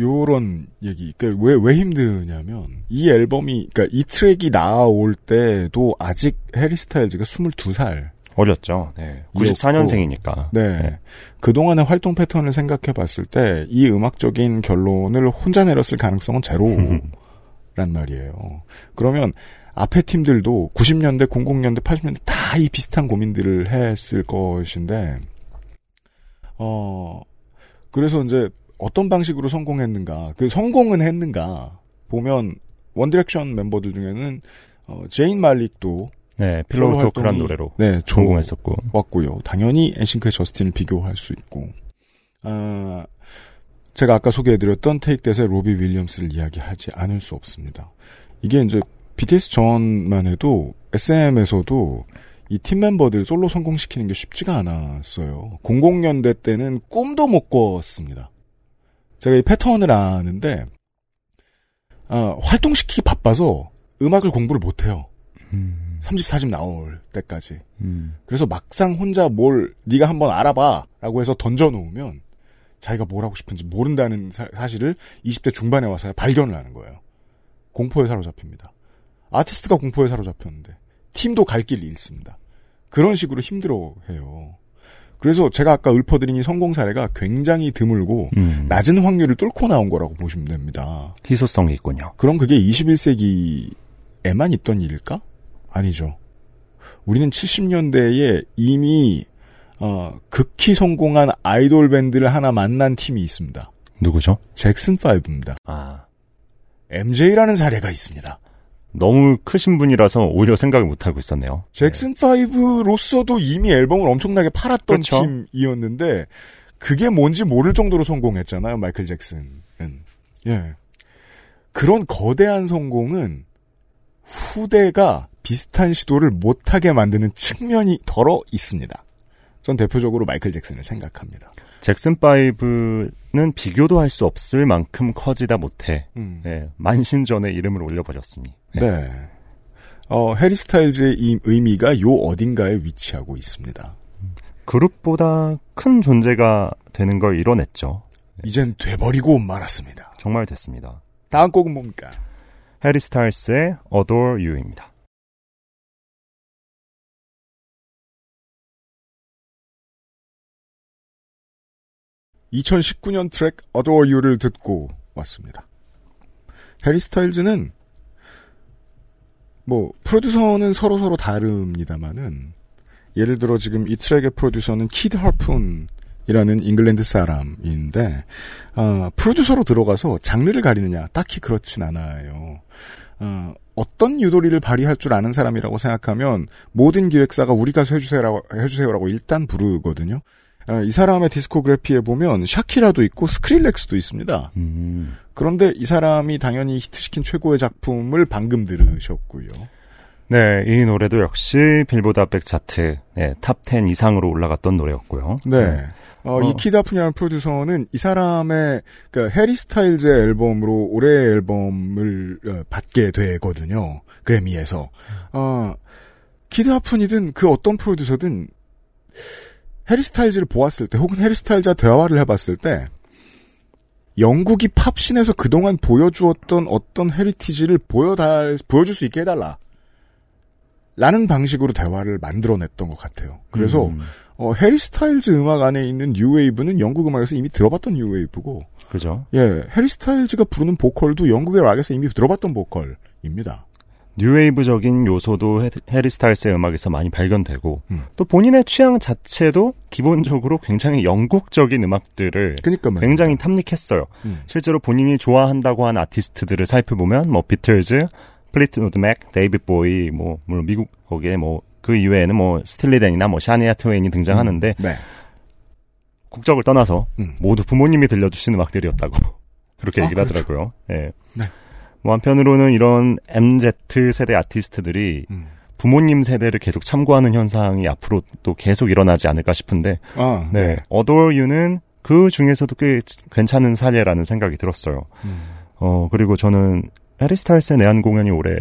요런 얘기, 그, 왜, 왜 힘드냐면, 이 앨범이, 그니까 이 트랙이 나올 때도 아직 해리 스타일즈가 22살. 어렸죠. 네. 94년생이니까. 네. 그동안의 활동 패턴을 생각해 봤을 때, 이 음악적인 결론을 혼자 내렸을 가능성은 제로란 말이에요. 그러면, 앞에 팀들도 90년대, 00년대, 80년대 다 이 비슷한 고민들을 했을 것인데, 어, 그래서 이제 어떤 방식으로 성공했는가, 그 성공은 했는가, 보면, 원디렉션 멤버들 중에는, 어, 제인 말릭도, 네. Pillow Talk란 노래로 네, 성공했었고. 왔고요. 당연히 엔싱크의 저스틴을 비교할 수 있고, 아, 제가 아까 소개해드렸던 테이크댓의 로비 윌리엄스를 이야기하지 않을 수 없습니다. 이게 이제 BTS 전만 해도 SM에서도 이 팀 멤버들 솔로 성공시키는 게 쉽지가 않았어요. 00년대 때는 꿈도 못 꿨습니다. 제가 이 패턴을 아는데, 아, 활동시키기 바빠서 음악을 공부를 못해요. 음, 3집, 4집 나올 때까지. 음. 그래서 막상 혼자 뭘 네가 한번 알아봐 라고 해서 던져놓으면 자기가 뭘 하고 싶은지 모른다는 사, 실을 20대 중반에 와서야 발견을 하는 거예요. 공포에 사로잡힙니다. 아티스트가 공포에 사로잡혔는데 팀도 갈 길을 잃습니다. 그런 식으로 힘들어해요. 그래서 제가 아까 읊어드린 이 성공 사례가 굉장히 드물고 음. 낮은 확률을 뚫고 나온 거라고 보시면 됩니다. 희소성이 있군요. 그럼 그게 21세기에만 있던 일일까? 아니죠. 우리는 70년대에 이미 어, 극히 성공한 아이돌 밴드를 하나 만난 팀이 있습니다. 누구죠? 잭슨 5입니다. 아, MJ라는 사례가 있습니다. 너무 크신 분이라서 오히려 생각을 못하고 있었네요. 잭슨 5로서도 이미 앨범을 엄청나게 팔았던 그렇죠. 팀이었는데 그게 뭔지 모를 정도로 성공했잖아요. 마이클 잭슨은. 예. 그런 거대한 성공은 후대가 비슷한 시도를 못하게 만드는 측면이 덜어 있습니다. 전 대표적으로 마이클 잭슨을 생각합니다. 잭슨 5는 비교도 할 수 없을 만큼 커지다 못해 음. 예, 만신전에 이름을 올려버렸으니. 네. 네. 어, 해리 스타일즈의 이 의미가 요 어딘가에 위치하고 있습니다. 그룹보다 큰 존재가 되는 걸 이뤄냈죠. 이젠 돼버리고 말았습니다. 정말 됐습니다. 다음 곡은 뭡니까? 해리 스타일스의 Adore You입니다. (2019년) 트랙 (Adore You를) 듣고 왔습니다. 해리 스타일즈는 뭐 프로듀서는 서로 서로 다릅니다만은 예를 들어 지금 이 트랙의 프로듀서는 키드 하푼이라는 잉글랜드 사람인데 어, 프로듀서로 들어가서 장르를 가리느냐 딱히 그렇진 않아요. 어, 어떤 유도리를 발휘할 줄 아는 사람이라고 생각하면 모든 기획사가 우리 가서 해주세요라고, 해주세요라고 일단 부르거든요. 어, 이 사람의 디스코그래피에 보면 샤키라도 있고 스크릴렉스도 있습니다. 음, 그런데 이 사람이 당연히 히트시킨 최고의 작품을 방금 들으셨고요. 네, 이 노래도 역시 빌보드 핫백 차트 네, 탑10 이상으로 올라갔던 노래였고요. 네. 어, 어. 이 키드 하푼이라는 프로듀서는 이 사람의 그 해리 스타일즈의 앨범으로 올해의 앨범을 어, 받게 되거든요. 그래미에서. 어, 키드 하푼이든 그 어떤 프로듀서든 해리 스타일즈를 보았을 때 혹은 해리 스타일즈와 대화를 해봤을 때 영국의 팝 scene에서 그동안 보여주었던 어떤 heritage를 보여달, 보여줄 수 있게 해달라. 라는 방식으로 대화를 만들어냈던 것 같아요. 그래서 음, 어, 해리 스타일즈 음악 안에 있는 뉴웨이브는 영국 음악에서 이미 들어봤던 뉴웨이브고, 그죠. 예, 해리 스타일즈가 부르는 보컬도 영국의 락에서 이미 들어봤던 보컬입니다. 뉴웨이브적인 요소도 해- 해리 스타일스의 음악에서 많이 발견되고 음. 또 본인의 취향 자체도 기본적으로 굉장히 영국적인 음악들을 그니까 말입니다. 굉장히 탐닉했어요. 음. 실제로 본인이 좋아한다고 한 아티스트들을 살펴보면 뭐 비틀즈, 플리트우드 맥, 데이빗 보위, 뭐 물론 미국 거기에 뭐 그 이외에는 뭐 스틸리 댄이나 뭐 샤니아 트웨인이 등장하는데 네. 국적을 떠나서 음. 모두 부모님이 들려주신 음악들이었다고 그렇게 아, 얘기를 그렇죠. 하더라고요. 예. 네. 뭐 한편으로는 이런 MZ 세대 아티스트들이 음. 부모님 세대를 계속 참고하는 현상이 앞으로 또 계속 일어나지 않을까 싶은데, 아, 네. Adore You는 그 중에서도 꽤 괜찮은 사례라는 생각이 들었어요. 음. 어, 그리고 저는 해리 스타일스의 내한 공연이 올해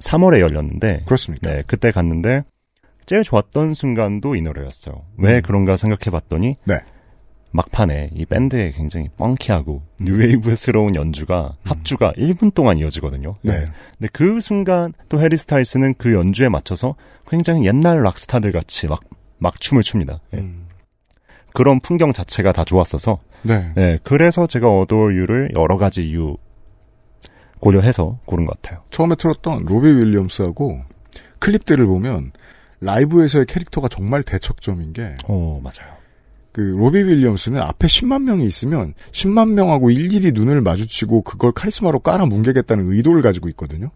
3월에 열렸는데, 그렇습니까? 네, 그때 갔는데, 제일 좋았던 순간도 이 노래였어요. 왜 음. 그런가 생각해 봤더니, 네. 막판에 이 밴드의 굉장히 펑키하고 뉴웨이브스러운 연주가 합주가 1분 동안 이어지거든요. 음. 네. 근데 그 순간 또 해리 스타일스는 그 연주에 맞춰서 굉장히 옛날 락스타들 같이 막, 막 춤을 춥니다. 예. 음. 그런 풍경 자체가 다 좋았어서, 네. 네, 그래서 제가 You를 여러 가지 이유 고려해서 고른 것 같아요. 처음에 틀었던 로비 윌리엄스하고 클립들을 보면 라이브에서의 캐릭터가 정말 대척점인 게 오, 맞아요. 그 로비 윌리엄스는 앞에 10만 명이 있으면 10만 명하고 일일이 눈을 마주치고 그걸 카리스마로 깔아 뭉개겠다는 의도를 가지고 있거든요.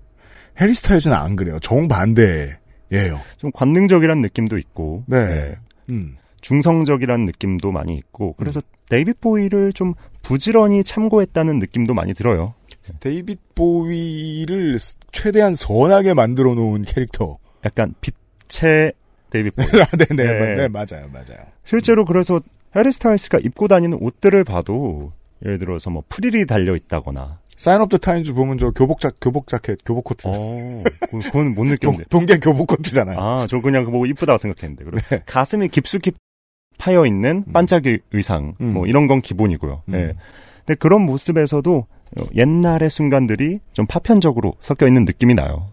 해리 스타일즈는 안 그래요. 정반대예요. 좀 관능적이란 느낌도 있고, 네. 음. 중성적이란 느낌도 많이 있고, 그래서 데이빗 보위를 좀 부지런히 참고했다는 느낌도 많이 들어요. 데이빗 보위를 최대한 선하게 만들어 놓은 캐릭터. 약간 빛의 데이빗 보위. 아, 네네, 네. 네, 맞아요, 맞아요. 실제로 그래서 해리 스타일스가 입고 다니는 옷들을 봐도 예를 들어서 뭐 프릴이 달려 있다거나 Sign of the Times 보면 저 교복 자 교복 자켓, 교복 코트. 어 그- 그건 못 동, 느꼈는데 동계 교복 코트잖아요. 아 저 그냥 그거 보고 이쁘다고 생각했는데 그리고 네. 가슴이 깊숙이 파여 있는 반짝이 의상 음. 뭐 이런 건 기본이고요 음. 예. 근데 그런 모습에서도 어, 옛날의 순간들이 좀 파편적으로 섞여 있는 느낌이 나요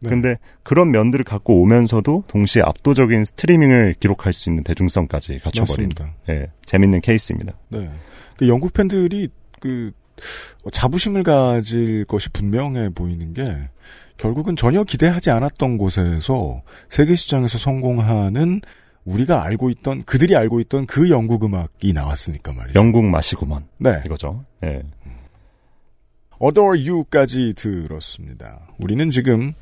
네. 근데 그런 면들을 갖고 오면서도 동시에 압도적인 스트리밍을 기록할 수 있는 대중성까지 갖춰버린. 예, 재밌는 케이스입니다. 네. 그 영국 팬들이 그 어, 자부심을 가질 것이 분명해 보이는 게 결국은 전혀 기대하지 않았던 곳에서 세계 시장에서 성공하는 우리가 알고 있던 그들이 알고 있던 그 영국 음악이 나왔으니까 말이죠. 영국 맛이구먼 네. 이거죠. 예. Adore You까지 들었습니다. 우리는 지금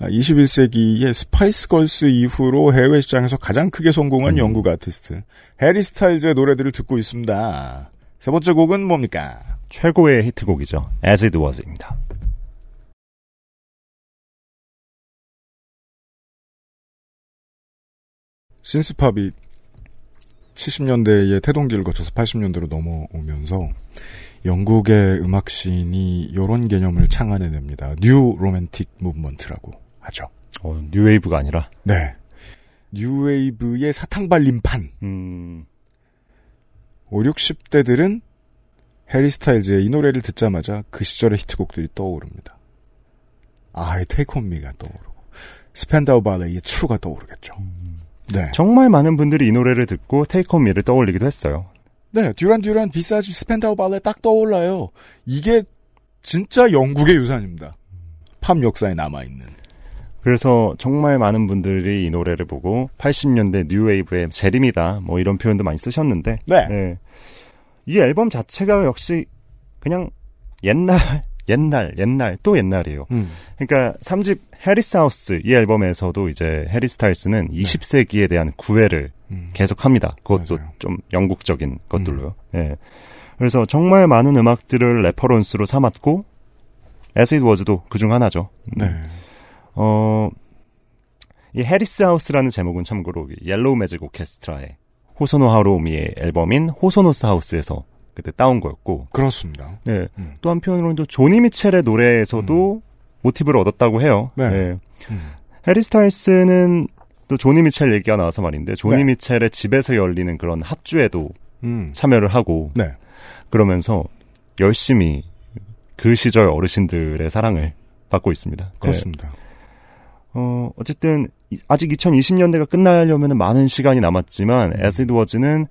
21세기의 스파이스 걸스 이후로 해외 시장에서 가장 크게 성공한 음. 영국 아티스트 해리 스타일즈의 노래들을 듣고 있습니다. 세 번째 곡은 뭡니까? 최고의 히트곡이죠. As It Was입니다. synth-pop이 70년대의 태동기를 거쳐서 80년대로 넘어오면서 영국의 음악 scene이 이런 개념을 창안해냅니다. New Romantic movement라고 하죠. 어, 뉴웨이브가 아니라. 네. 뉴웨이브의 사탕발림판. 음, 5, 60대들은 해리 스타일즈의 이 노래를 듣자마자 그 시절의 히트곡들이 떠오릅니다. 아의 Take On Me가 떠오르고 스펜다우 발레이의 True가 떠오르겠죠. 네. 정말 많은 분들이 이 노래를 듣고 Take On Me를 떠올리기도 했어요. 네, 듀란 듀란 비사지 스펜다우 발레 딱 떠올라요. 이게 진짜 영국의 유산입니다. 팝 역사에 남아 있는. 그래서 정말 많은 분들이 이 노래를 보고 80년대 뉴웨이브의 재림이다 뭐 이런 표현도 많이 쓰셨는데 네. 이 앨범 자체가 역시 그냥 옛날 옛날 옛날 또 옛날이에요. 음. 그러니까 3집 Harry's House 이 앨범에서도 이제 해리 스타일스는 20세기에 대한 구애를 음. 계속합니다. 그것도 맞아요. 좀 영국적인 것들로요. 예. 그래서 정말 많은 음악들을 reference로 삼았고 It Was도 그중 하나죠. 네. 어, 이 Harry's House라는 제목은 참고로 옐로우 매직 오케스트라의 호소노 하루오미의 앨범인 Hosono's House에서 그때 따온 거였고, 그렇습니다. 네. 음. 또 한편으로는 또 조니 미첼의 노래에서도 모티브를 얻었다고 해요. 네. 네. 음. 해리 스타일스는 또 조니 미첼 얘기가 나와서 말인데, 조니 네. 미첼의 집에서 열리는 그런 합주에도 음. 참여를 하고, 네. 그러면서 열심히 그 시절 어르신들의 사랑을 받고 있습니다. 네. 그렇습니다. 어, 어쨌든, 이- 아직 2020년대가 끝나려면 많은 시간이 남았지만, As It Was는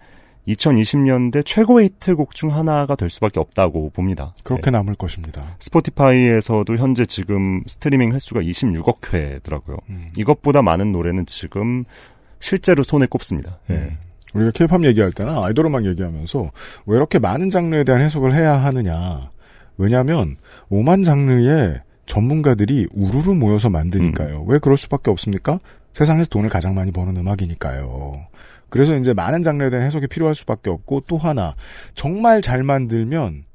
2020년대 최고의 히트곡 중 하나가 될 수밖에 없다고 봅니다. 그렇게 네. 남을 것입니다. 스포티파이에서도 현재 지금 스트리밍 횟수가 26억 회더라고요. 음. 이것보다 많은 노래는 지금 실제로 손에 꼽습니다. 예. 음. 우리가 케이팝 얘기할 때나 아이돌 음악 얘기하면서 왜 이렇게 많은 장르에 대한 해석을 해야 하느냐. 왜냐하면 오만 장르의 전문가들이 우르르 모여서 만드니까요. 왜 그럴 수밖에 없습니까? 세상에서 돈을 가장 많이 버는 음악이니까요. 그래서 이제 많은 장르에 대한 해석이 필요할 수밖에 없고 또 하나 정말 잘 만들면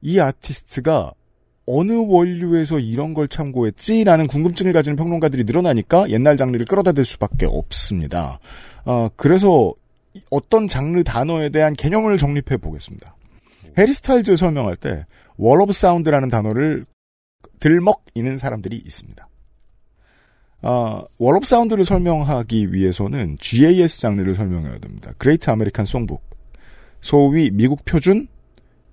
이 아티스트가 어느 원류에서 이런 걸 참고했지라는 궁금증을 가지는 평론가들이 늘어나니까 옛날 장르를 끌어다 댈 수밖에 없습니다. 아, 그래서 이- 어떤 장르 단어에 대한 개념을 정립해 보겠습니다. 해리 스타일즈 설명할 때 wall of sound라는 단어를 들먹이는 사람들이 있습니다. 아, wall of sound를 설명하기 위해서는 GAS 장르를 설명해야 됩니다. Great American Songbook. 소위 미국 표준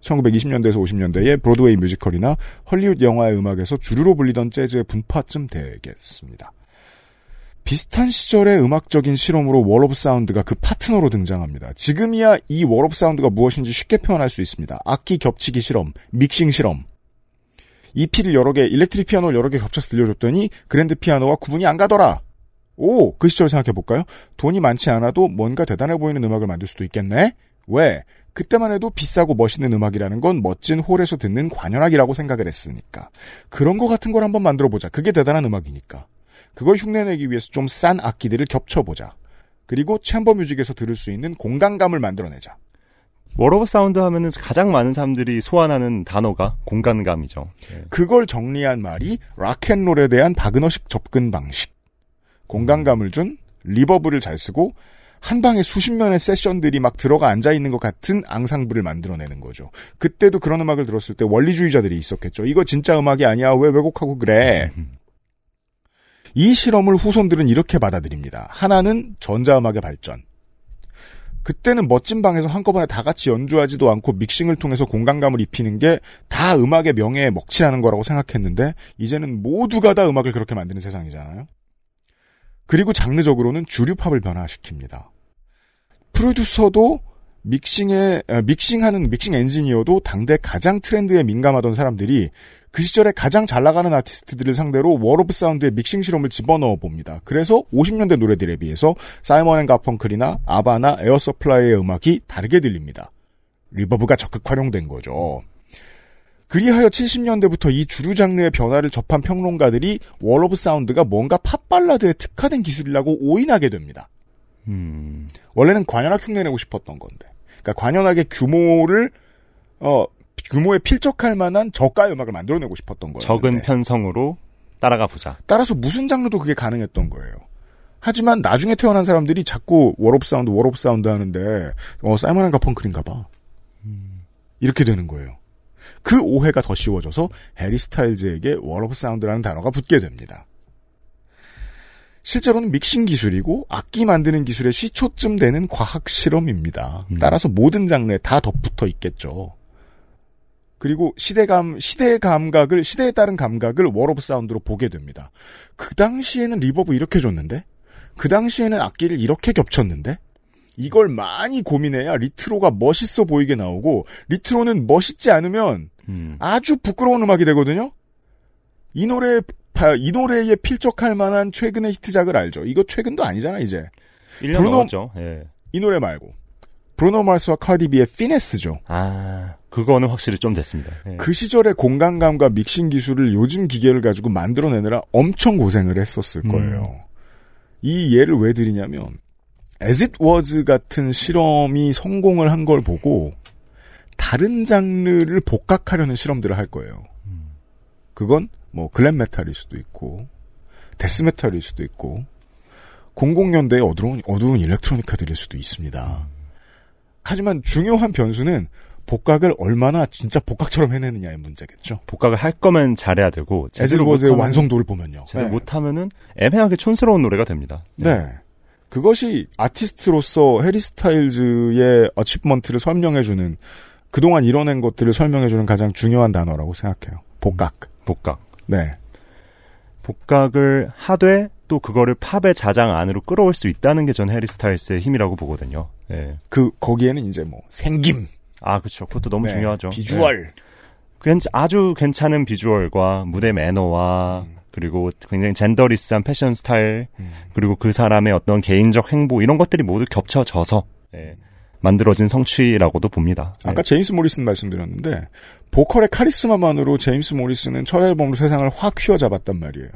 1920년대에서 50년대의 브로드웨이 뮤지컬이나 헐리우드 영화의 음악에서 주류로 불리던 재즈의 분파쯤 되겠습니다. 비슷한 시절의 음악적인 실험으로 wall of sound가 그 파트너로 등장합니다. 지금이야 이 wall of sound가 무엇인지 쉽게 표현할 수 있습니다. 악기 겹치기 실험, 믹싱 실험. EP를 여러 개, electric 피아노를 여러 개 겹쳐서 들려줬더니 그랜드 피아노와 구분이 안 가더라. 오, 그 시절 생각해 볼까요? 돈이 많지 않아도 뭔가 대단해 보이는 음악을 만들 수도 있겠네? 왜? 그때만 해도 비싸고 멋있는 음악이라는 건 멋진 홀에서 듣는 관현악이라고 생각을 했으니까. 그런 거 같은 걸 한번 만들어 보자. 그게 대단한 음악이니까. 그걸 흉내내기 위해서 좀 싼 악기들을 겹쳐보자. 그리고 챔버 뮤직에서 들을 수 있는 공간감을 만들어내자. wall of sound 하면은 가장 많은 사람들이 소환하는 단어가 공간감이죠. 예. 그걸 정리한 말이 락앤롤에 대한 바그너식 접근 방식. 공간감을 준 reverb를 잘 쓰고 한 방에 수십 명의 세션들이 막 들어가 앉아 있는 것 같은 앙상블을 만들어내는 거죠. 그때도 그런 음악을 들었을 때 원리주의자들이 있었겠죠. 이거 진짜 음악이 아니야. 왜 왜곡하고 그래? 이 실험을 후손들은 이렇게 받아들입니다. 하나는 전자음악의 발전. 그때는 멋진 방에서 한꺼번에 다 같이 연주하지도 않고 믹싱을 통해서 공간감을 입히는 게 다 음악의 명예에 먹칠하는 거라고 생각했는데 이제는 모두가 다 음악을 그렇게 만드는 세상이잖아요. 그리고 장르적으로는 주류 팝을 변화시킵니다. 프로듀서도 믹싱에 아, 믹싱하는 믹싱 엔지니어도 당대 가장 트렌드에 민감하던 사람들이 그 시절에 가장 잘 나가는 아티스트들을 상대로 wall of sound의 믹싱 실험을 집어넣어 봅니다. 그래서 50년대 노래들에 비해서 사이먼 앤 가펑클이나 아바나 에어 서플라이의 음악이 다르게 들립니다. reverb가 적극 활용된 거죠. 그리하여 70년대부터 이 주류 장르의 변화를 접한 평론가들이 wall of sound가 뭔가 팝 발라드에 특화된 기술이라고 오인하게 됩니다. 음, 원래는 관현악 흉내내고 싶었던 건데. 그러니까 관현악의 규모를 어 규모에 필적할 만한 저가의 음악을 만들어내고 싶었던 거예요. 적은 편성으로 따라가 보자. 따라서 무슨 장르도 그게 가능했던 거예요. 하지만 나중에 태어난 사람들이 자꾸 Wall of Sound, Wall of Sound 하는데 어 사이먼 앤 가펑클인가 봐. 이렇게 되는 거예요. 그 오해가 더 쉬워져서 해리 스타일즈에게 Wall of Sound라는 단어가 붙게 됩니다. 실제로는 믹싱 기술이고 악기 만드는 기술의 시초쯤 되는 과학 실험입니다. 음. 따라서 모든 장르에 다 덧붙어 있겠죠. 그리고 시대감 시대의 감각을 시대에 따른 감각을 Wall of Sound로 보게 됩니다. 그 당시에는 reverb 이렇게 줬는데 그 당시에는 악기를 이렇게 겹쳤는데 이걸 많이 고민해야 레트로가 멋있어 보이게 나오고 레트로는 멋있지 않으면 음. 아주 부끄러운 음악이 되거든요. 이 노래 바- 이 노래에 필적할 만한 최근의 히트작을 알죠. 이거 최근도 아니잖아 이제. 1년 브루노- 넘었죠. 예. 이 노래 말고 브루노 마스와 카디비의 피네스죠. 아, 그거는 확실히 좀 됐습니다. 예. 그 시절의 공간감과 믹싱 기술을 요즘 기계를 가지고 만들어내느라 엄청 고생을 했었을 음. 거예요. 이 예를 왜 드리냐면 As It Was 같은 실험이 성공을 한 걸 보고 다른 장르를 복각하려는 실험들을 할 거예요. 그건 뭐 glam metal일 수도 있고 death metal일 수도 있고 00년대의 어두운, 어두운 electronica들일 수도 있습니다. 하지만 중요한 변수는 복각을 얼마나 진짜 복각처럼 해내느냐의 문제겠죠. 복각을 할 거면 잘해야 되고 못하면- 완성도를 보면요. 제대로 네. 못하면은 애매하게 촌스러운 노래가 됩니다. 네. 그것이 아티스트로서 해리 스타일즈의 achievement를 설명해주는 그동안 이뤄낸 것들을 설명해주는 가장 중요한 단어라고 생각해요. 복각. 복각. 네. 복각을 하되 또 그거를 팝의 자장 안으로 끌어올 수 있다는 게 전 해리 스타일스의 힘이라고 보거든요. 예. 그 거기에는 이제 뭐 생김, 아, 그렇죠. 그것도 너무 네, 중요하죠. 비주얼, 예. 괜- 아주 괜찮은 비주얼과 무대 매너와 음. 그리고 굉장히 젠더리스한 패션 스타일 음. 그리고 그 사람의 어떤 개인적 행보 이런 것들이 모두 겹쳐져서 예, 만들어진 성취라고도 봅니다. 예. 아까 제임스 모리슨 말씀드렸는데 보컬의 카리스마만으로 제임스 모리슨은 첫 앨범으로 세상을 확 휘어잡았단 말이에요.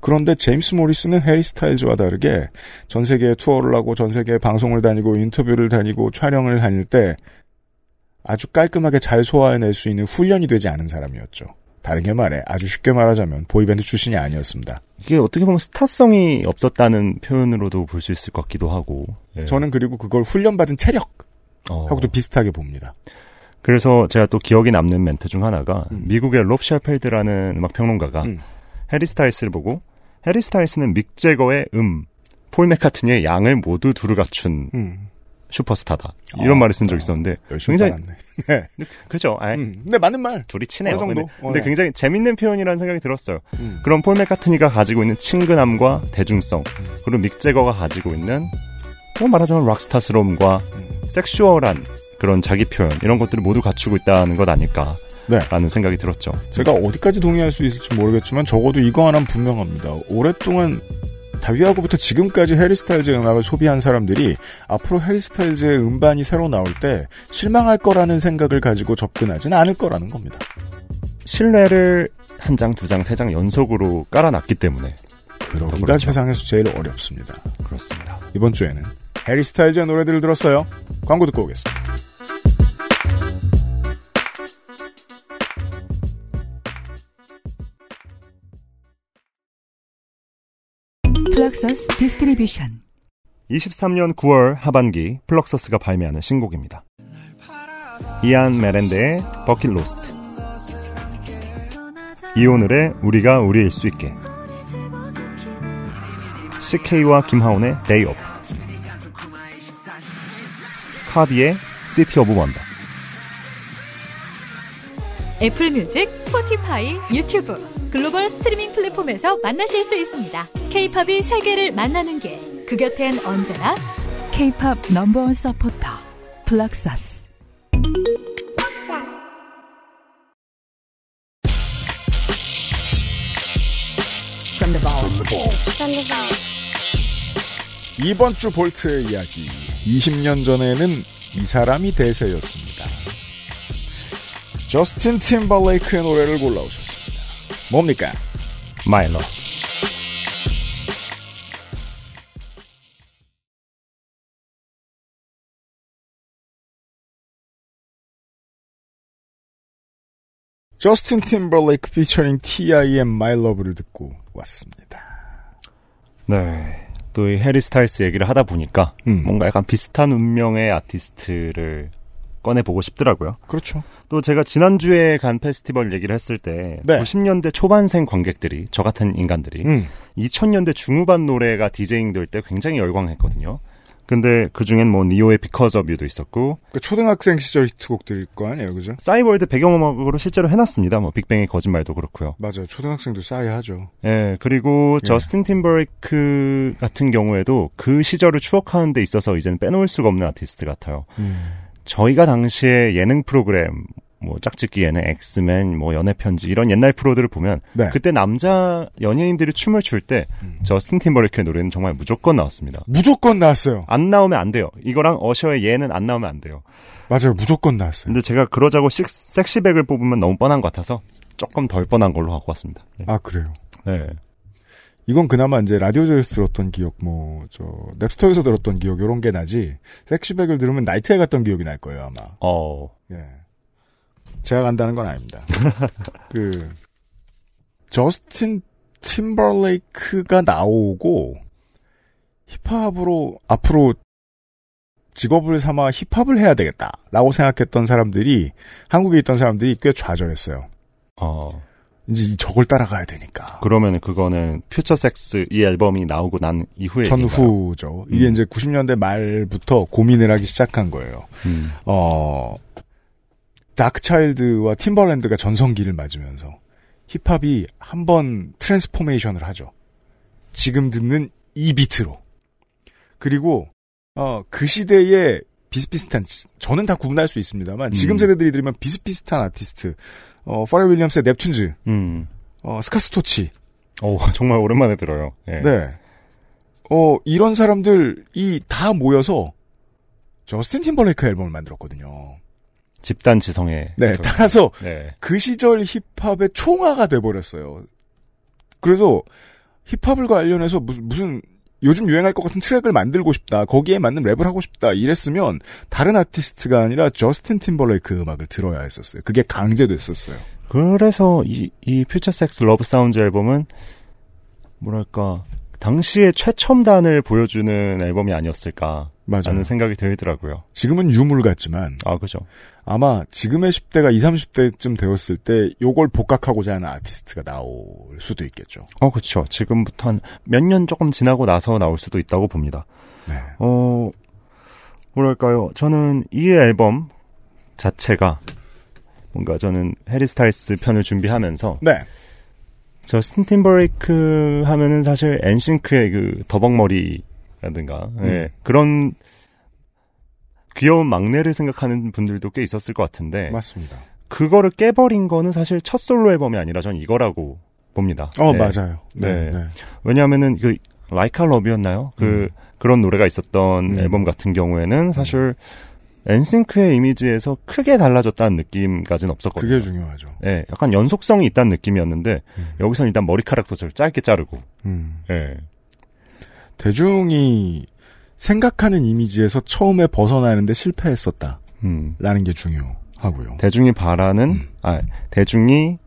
그런데 제임스 모리슨은 해리 스타일즈와 다르게 전 세계에 투어를 하고 전 세계에 방송을 다니고 인터뷰를 다니고 촬영을 다닐 때 아주 깔끔하게 잘 소화해낼 수 있는 훈련이 되지 않은 사람이었죠. 다르게 말해 아주 쉽게 말하자면 boy band 출신이 아니었습니다. 이게 어떻게 보면 스타성이 없었다는 표현으로도 볼 수 있을 것 같기도 하고. 예. 저는 그리고 그걸 훈련받은 체력 하고도 어. 비슷하게 봅니다. 그래서 제가 또 기억에 남는 멘트 중 하나가 음. 미국의 롭 셰필드라는 음악 평론가가 음. 해리 스타일스를 보고 해리 스타일스는 믹 재거의 음, 폴 맥카트니의 양을 모두 두루 갖춘 음, 슈퍼스타다. 이런 아, 말을 쓴 적이 그래요. 있었는데 열심히 굉장히. 네. 그죠? 아, 음, 근데 맞는 말. 둘이 친해요. 근데, 어, 근데 네. 굉장히 재밌는 표현이라는 생각이 들었어요. 음. 그런 폴 맥카트니가 가지고 있는 친근함과 대중성, 그리고 믹 제거가 가지고 있는 뭐 말하자면 락스타스러움과 음. 섹슈얼한 그런 자기 표현 이런 것들을 모두 갖추고 있다는 것 아닐까라는 네. 생각이 들었죠. 제가 어디까지 동의할 수 있을지 모르겠지만 적어도 이거 하나는 분명합니다. 오랫동안 다비하고부터 지금까지 해리 스타일즈의 음악을 소비한 사람들이 앞으로 해리 스타일즈의 음반이 새로 나올 때 실망할 거라는 생각을 가지고 접근하진 않을 거라는 겁니다. 신뢰를 한 장, 두 장, 세 장 연속으로 깔아놨기 때문에 그러기가 그렇죠. 세상에서 제일 어렵습니다. 그렇습니다. 이번 주에는 해리 스타일즈의 노래들을 들었어요. 광고 듣고 오겠습니다. 플럭서스 디스트리뷰션 23년 9월 하반기 플럭서스가 발매하는 신곡입니다. 이안 메렌데의 버킷 로스트 이오늘의 우리가 우리일 수 있게 CK와 김하온의 데이 오프 카디의 시티 오브 원더 애플 뮤직, 스포티파이, 유튜브, 글로벌 스트리밍 플랫폼에서 만나실 수 있습니다. 케이팝이 세계를 만나는 길. 그 곁엔 언제나 K-팝 넘버원 서포터 플럭서스 이번 주 볼트의 이야기. 20년 전에는 이 사람이 대세였습니다. 저스틴 팀버레이크의 노래를 골라오셨습니다. 뭡니까? My Love 저스틴 팀버레이크 피처링 T.I. My Love를 듣고 왔습니다. 네. 또 이 해리 스타일스 얘기를 하다 보니까 음. 뭔가 약간 비슷한 운명의 아티스트를 꺼내보고 싶더라고요. 그렇죠. 또 제가 지난주에 간 페스티벌 얘기를 했을 때 네. 90년대 초반생 관객들이 저 같은 인간들이 음. 2000년대 중후반 노래가 디제잉 될 때 굉장히 열광했거든요. 근데 그 중엔 뭐 니요의 Because of You도 있었고 그 초등학생 시절 히트곡들일 거 아니에요, 그죠? 싸이월드 배경음악으로 실제로 해놨습니다. 뭐 빅뱅의 거짓말도 그렇고요. 맞아요. 초등학생도 싸이 하죠. 예, 그리고 예. 저스틴 팀버레이크 같은 경우에도 그 시절을 추억하는 데 있어서 이제는 빼놓을 수가 없는 아티스트 같아요. 음. 저희가 당시에 예능 프로그램 뭐 짝짓기 예능, 엑스맨, 뭐 연애 편지 이런 옛날 프로들을 보면 네. 그때 남자 연예인들이 춤을 출때 음. 저스틴 팀버레이크의 노래는 정말 무조건 나왔습니다. 무조건 나왔어요. 안 나오면 안 돼요. 이거랑 어셔의 Yeah는 안 나오면 안 돼요. 맞아요. 무조건 나왔어요. 근데 제가 그러자고 식, 섹시백을 뽑으면 너무 뻔한 것 같아서 조금 덜 뻔한 걸로 하고 왔습니다. 네. 아, 그래요. 네. 이건 그나마 이제 라디오에서 들었던 기억, 뭐, 저, 랩스토어에서 들었던 기억, 요런 게 나지, 섹시백을 들으면 나이트에 갔던 기억이 날 거예요, 아마. 어, 예. 제가 간다는 건 아닙니다. 그, 저스틴 팀버레이크가 나오고, 힙합으로, 앞으로 직업을 삼아 힙합을 해야 되겠다. 라고 생각했던 사람들이, 한국에 있던 사람들이 꽤 좌절했어요. 어. 이제 저걸 따라가야 되니까. 그러면 그거는 FutureSex 이 앨범이 나오고 난 이후에 전후죠. 이게 음. 이제 90년대 말부터 고민을 하기 시작한 거예요. 음. 어, 다크차일드와 팀벌랜드가 전성기를 맞으면서 힙합이 한 번 transformation을 하죠. 지금 듣는 이 비트로. 그리고 어, 그 시대에 비슷비슷한 저는 다 구분할 수 있습니다만 지금 음. 세대들이 들으면 비슷비슷한 아티스트 어, 퍼렐 윌리엄스의 넵튠즈, 음. 어, 스캇 스토치, 오, 정말 오랜만에 들어요. 예. 네. 어, 이런 사람들이 다 모여서 저스틴 팀벌레이크 앨범을 만들었거든요. 집단 지성의. 네, 그- 따라서 네. 그 시절 힙합의 총화가 돼버렸어요. 그래서 힙합을 관련해서 무슨, 무슨 요즘 유행할 것 같은 트랙을 만들고 싶다. 거기에 맞는 랩을 하고 싶다. 이랬으면 다른 아티스트가 아니라 저스틴 팀벌레이크 음악을 들어야 했었어요. 그게 강제됐었어요. 그래서 이, 이 Future Sex Love Sound 앨범은 뭐랄까 당시의 최첨단을 보여주는 앨범이 아니었을까 맞아요. 라는 생각이 들더라고요. 지금은 유물 같지만 아, 그죠. 아마 지금의 10대가 20, 30대쯤 되었을 때 요걸 복각하고자 하는 아티스트가 나올 수도 있겠죠. 어, 그쵸. 지금부터 한 몇 년 조금 지나고 나서 나올 수도 있다고 봅니다. 네. 어, 뭐랄까요. 저는 이 앨범 자체가 뭔가 저는 해리 스타일스 편을 준비하면서 네. 저 스틴 팀버레이크 하면은 사실 엔싱크의 그 더벅머리라든가 예, 그런 귀여운 막내를 생각하는 분들도 꽤 있었을 것 같은데 맞습니다. 그거를 깨버린 거는 사실 첫 솔로 앨범이 아니라 전 이거라고 봅니다. 어, 네. 맞아요. 네. 네. 네. 왜냐하면은 그 라이카 러브였나요? 그 그런 노래가 있었던 음. 앨범 같은 경우에는 사실 엔싱크의 이미지에서 크게 달라졌다는 느낌까지는 없었거든요. 그게 중요하죠. 예, 약간 연속성이 있다는 느낌이었는데 음. 여기서는 일단 머리카락도 좀 짧게 자르고 음. 예. 대중이 생각하는 이미지에서 처음에 벗어나는데 실패했었다라는 음. 게 중요하고요. 대중이 바라는 음. 아 대중이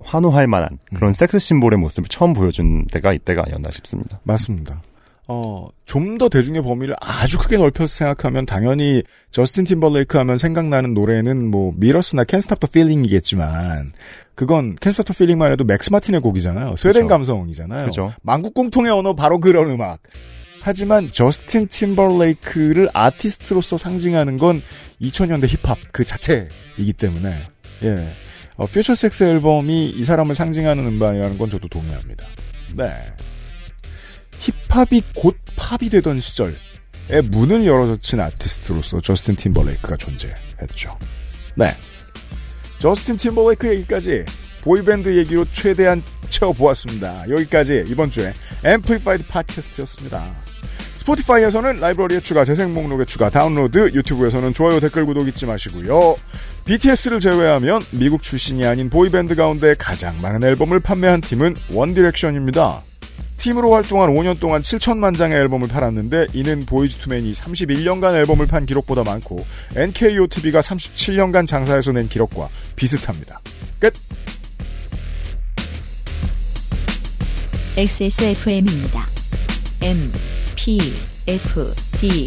환호할 만한 그런 음. 섹스 심볼의 모습을 처음 보여준 때가 이때가 아니었나 싶습니다. 맞습니다. 어, 좀 더 대중의 범위를 아주 크게 넓혀서 생각하면 당연히 저스틴 팀벌레이크 하면 생각나는 노래는 뭐 Mirrors나 캔 스탑 더 필링이겠지만 그건 캔 스탑 더 필링만 해도 맥스 마틴의 곡이잖아요. 스웨덴. 감성이잖아요. 그죠. 만국 공통의 언어 바로 그런 음악. 하지만 저스틴 팀벌레이크를 아티스트로서 상징하는 건 2000년대 힙합 그 자체이기 때문에 예. 어, Future Sex 앨범이 이 사람을 상징하는 음반이라는 건 저도 동의합니다. 네. 힙합이 곧 팝이 되던 시절에 문을 열어젖힌 아티스트로서 저스틴 팀벌레이크가 존재했죠. 네. 저스틴 팀벌레이크 얘기까지 보이밴드 얘기로 최대한 채워보았습니다. 여기까지 이번 주에 앰플리파이드 팟캐스트였습니다. 스포티파이에서는 라이브러리에 추가, 재생 목록에 추가, 다운로드, 유튜브에서는 좋아요, 댓글, 구독 잊지 마시고요. BTS를 제외하면 미국 출신이 아닌 보이밴드 가운데 가장 많은 앨범을 판매한 팀은 원디렉션입니다. 팀으로 활동한 5년 동안 7천만 장의 앨범을 팔았는데 이는 보이즈투맨이 31년간 앨범을 판 기록보다 많고 NKOTB가 37년간 장사해서 낸 기록과 비슷합니다. 끝! XSFM입니다. M, P, F, D,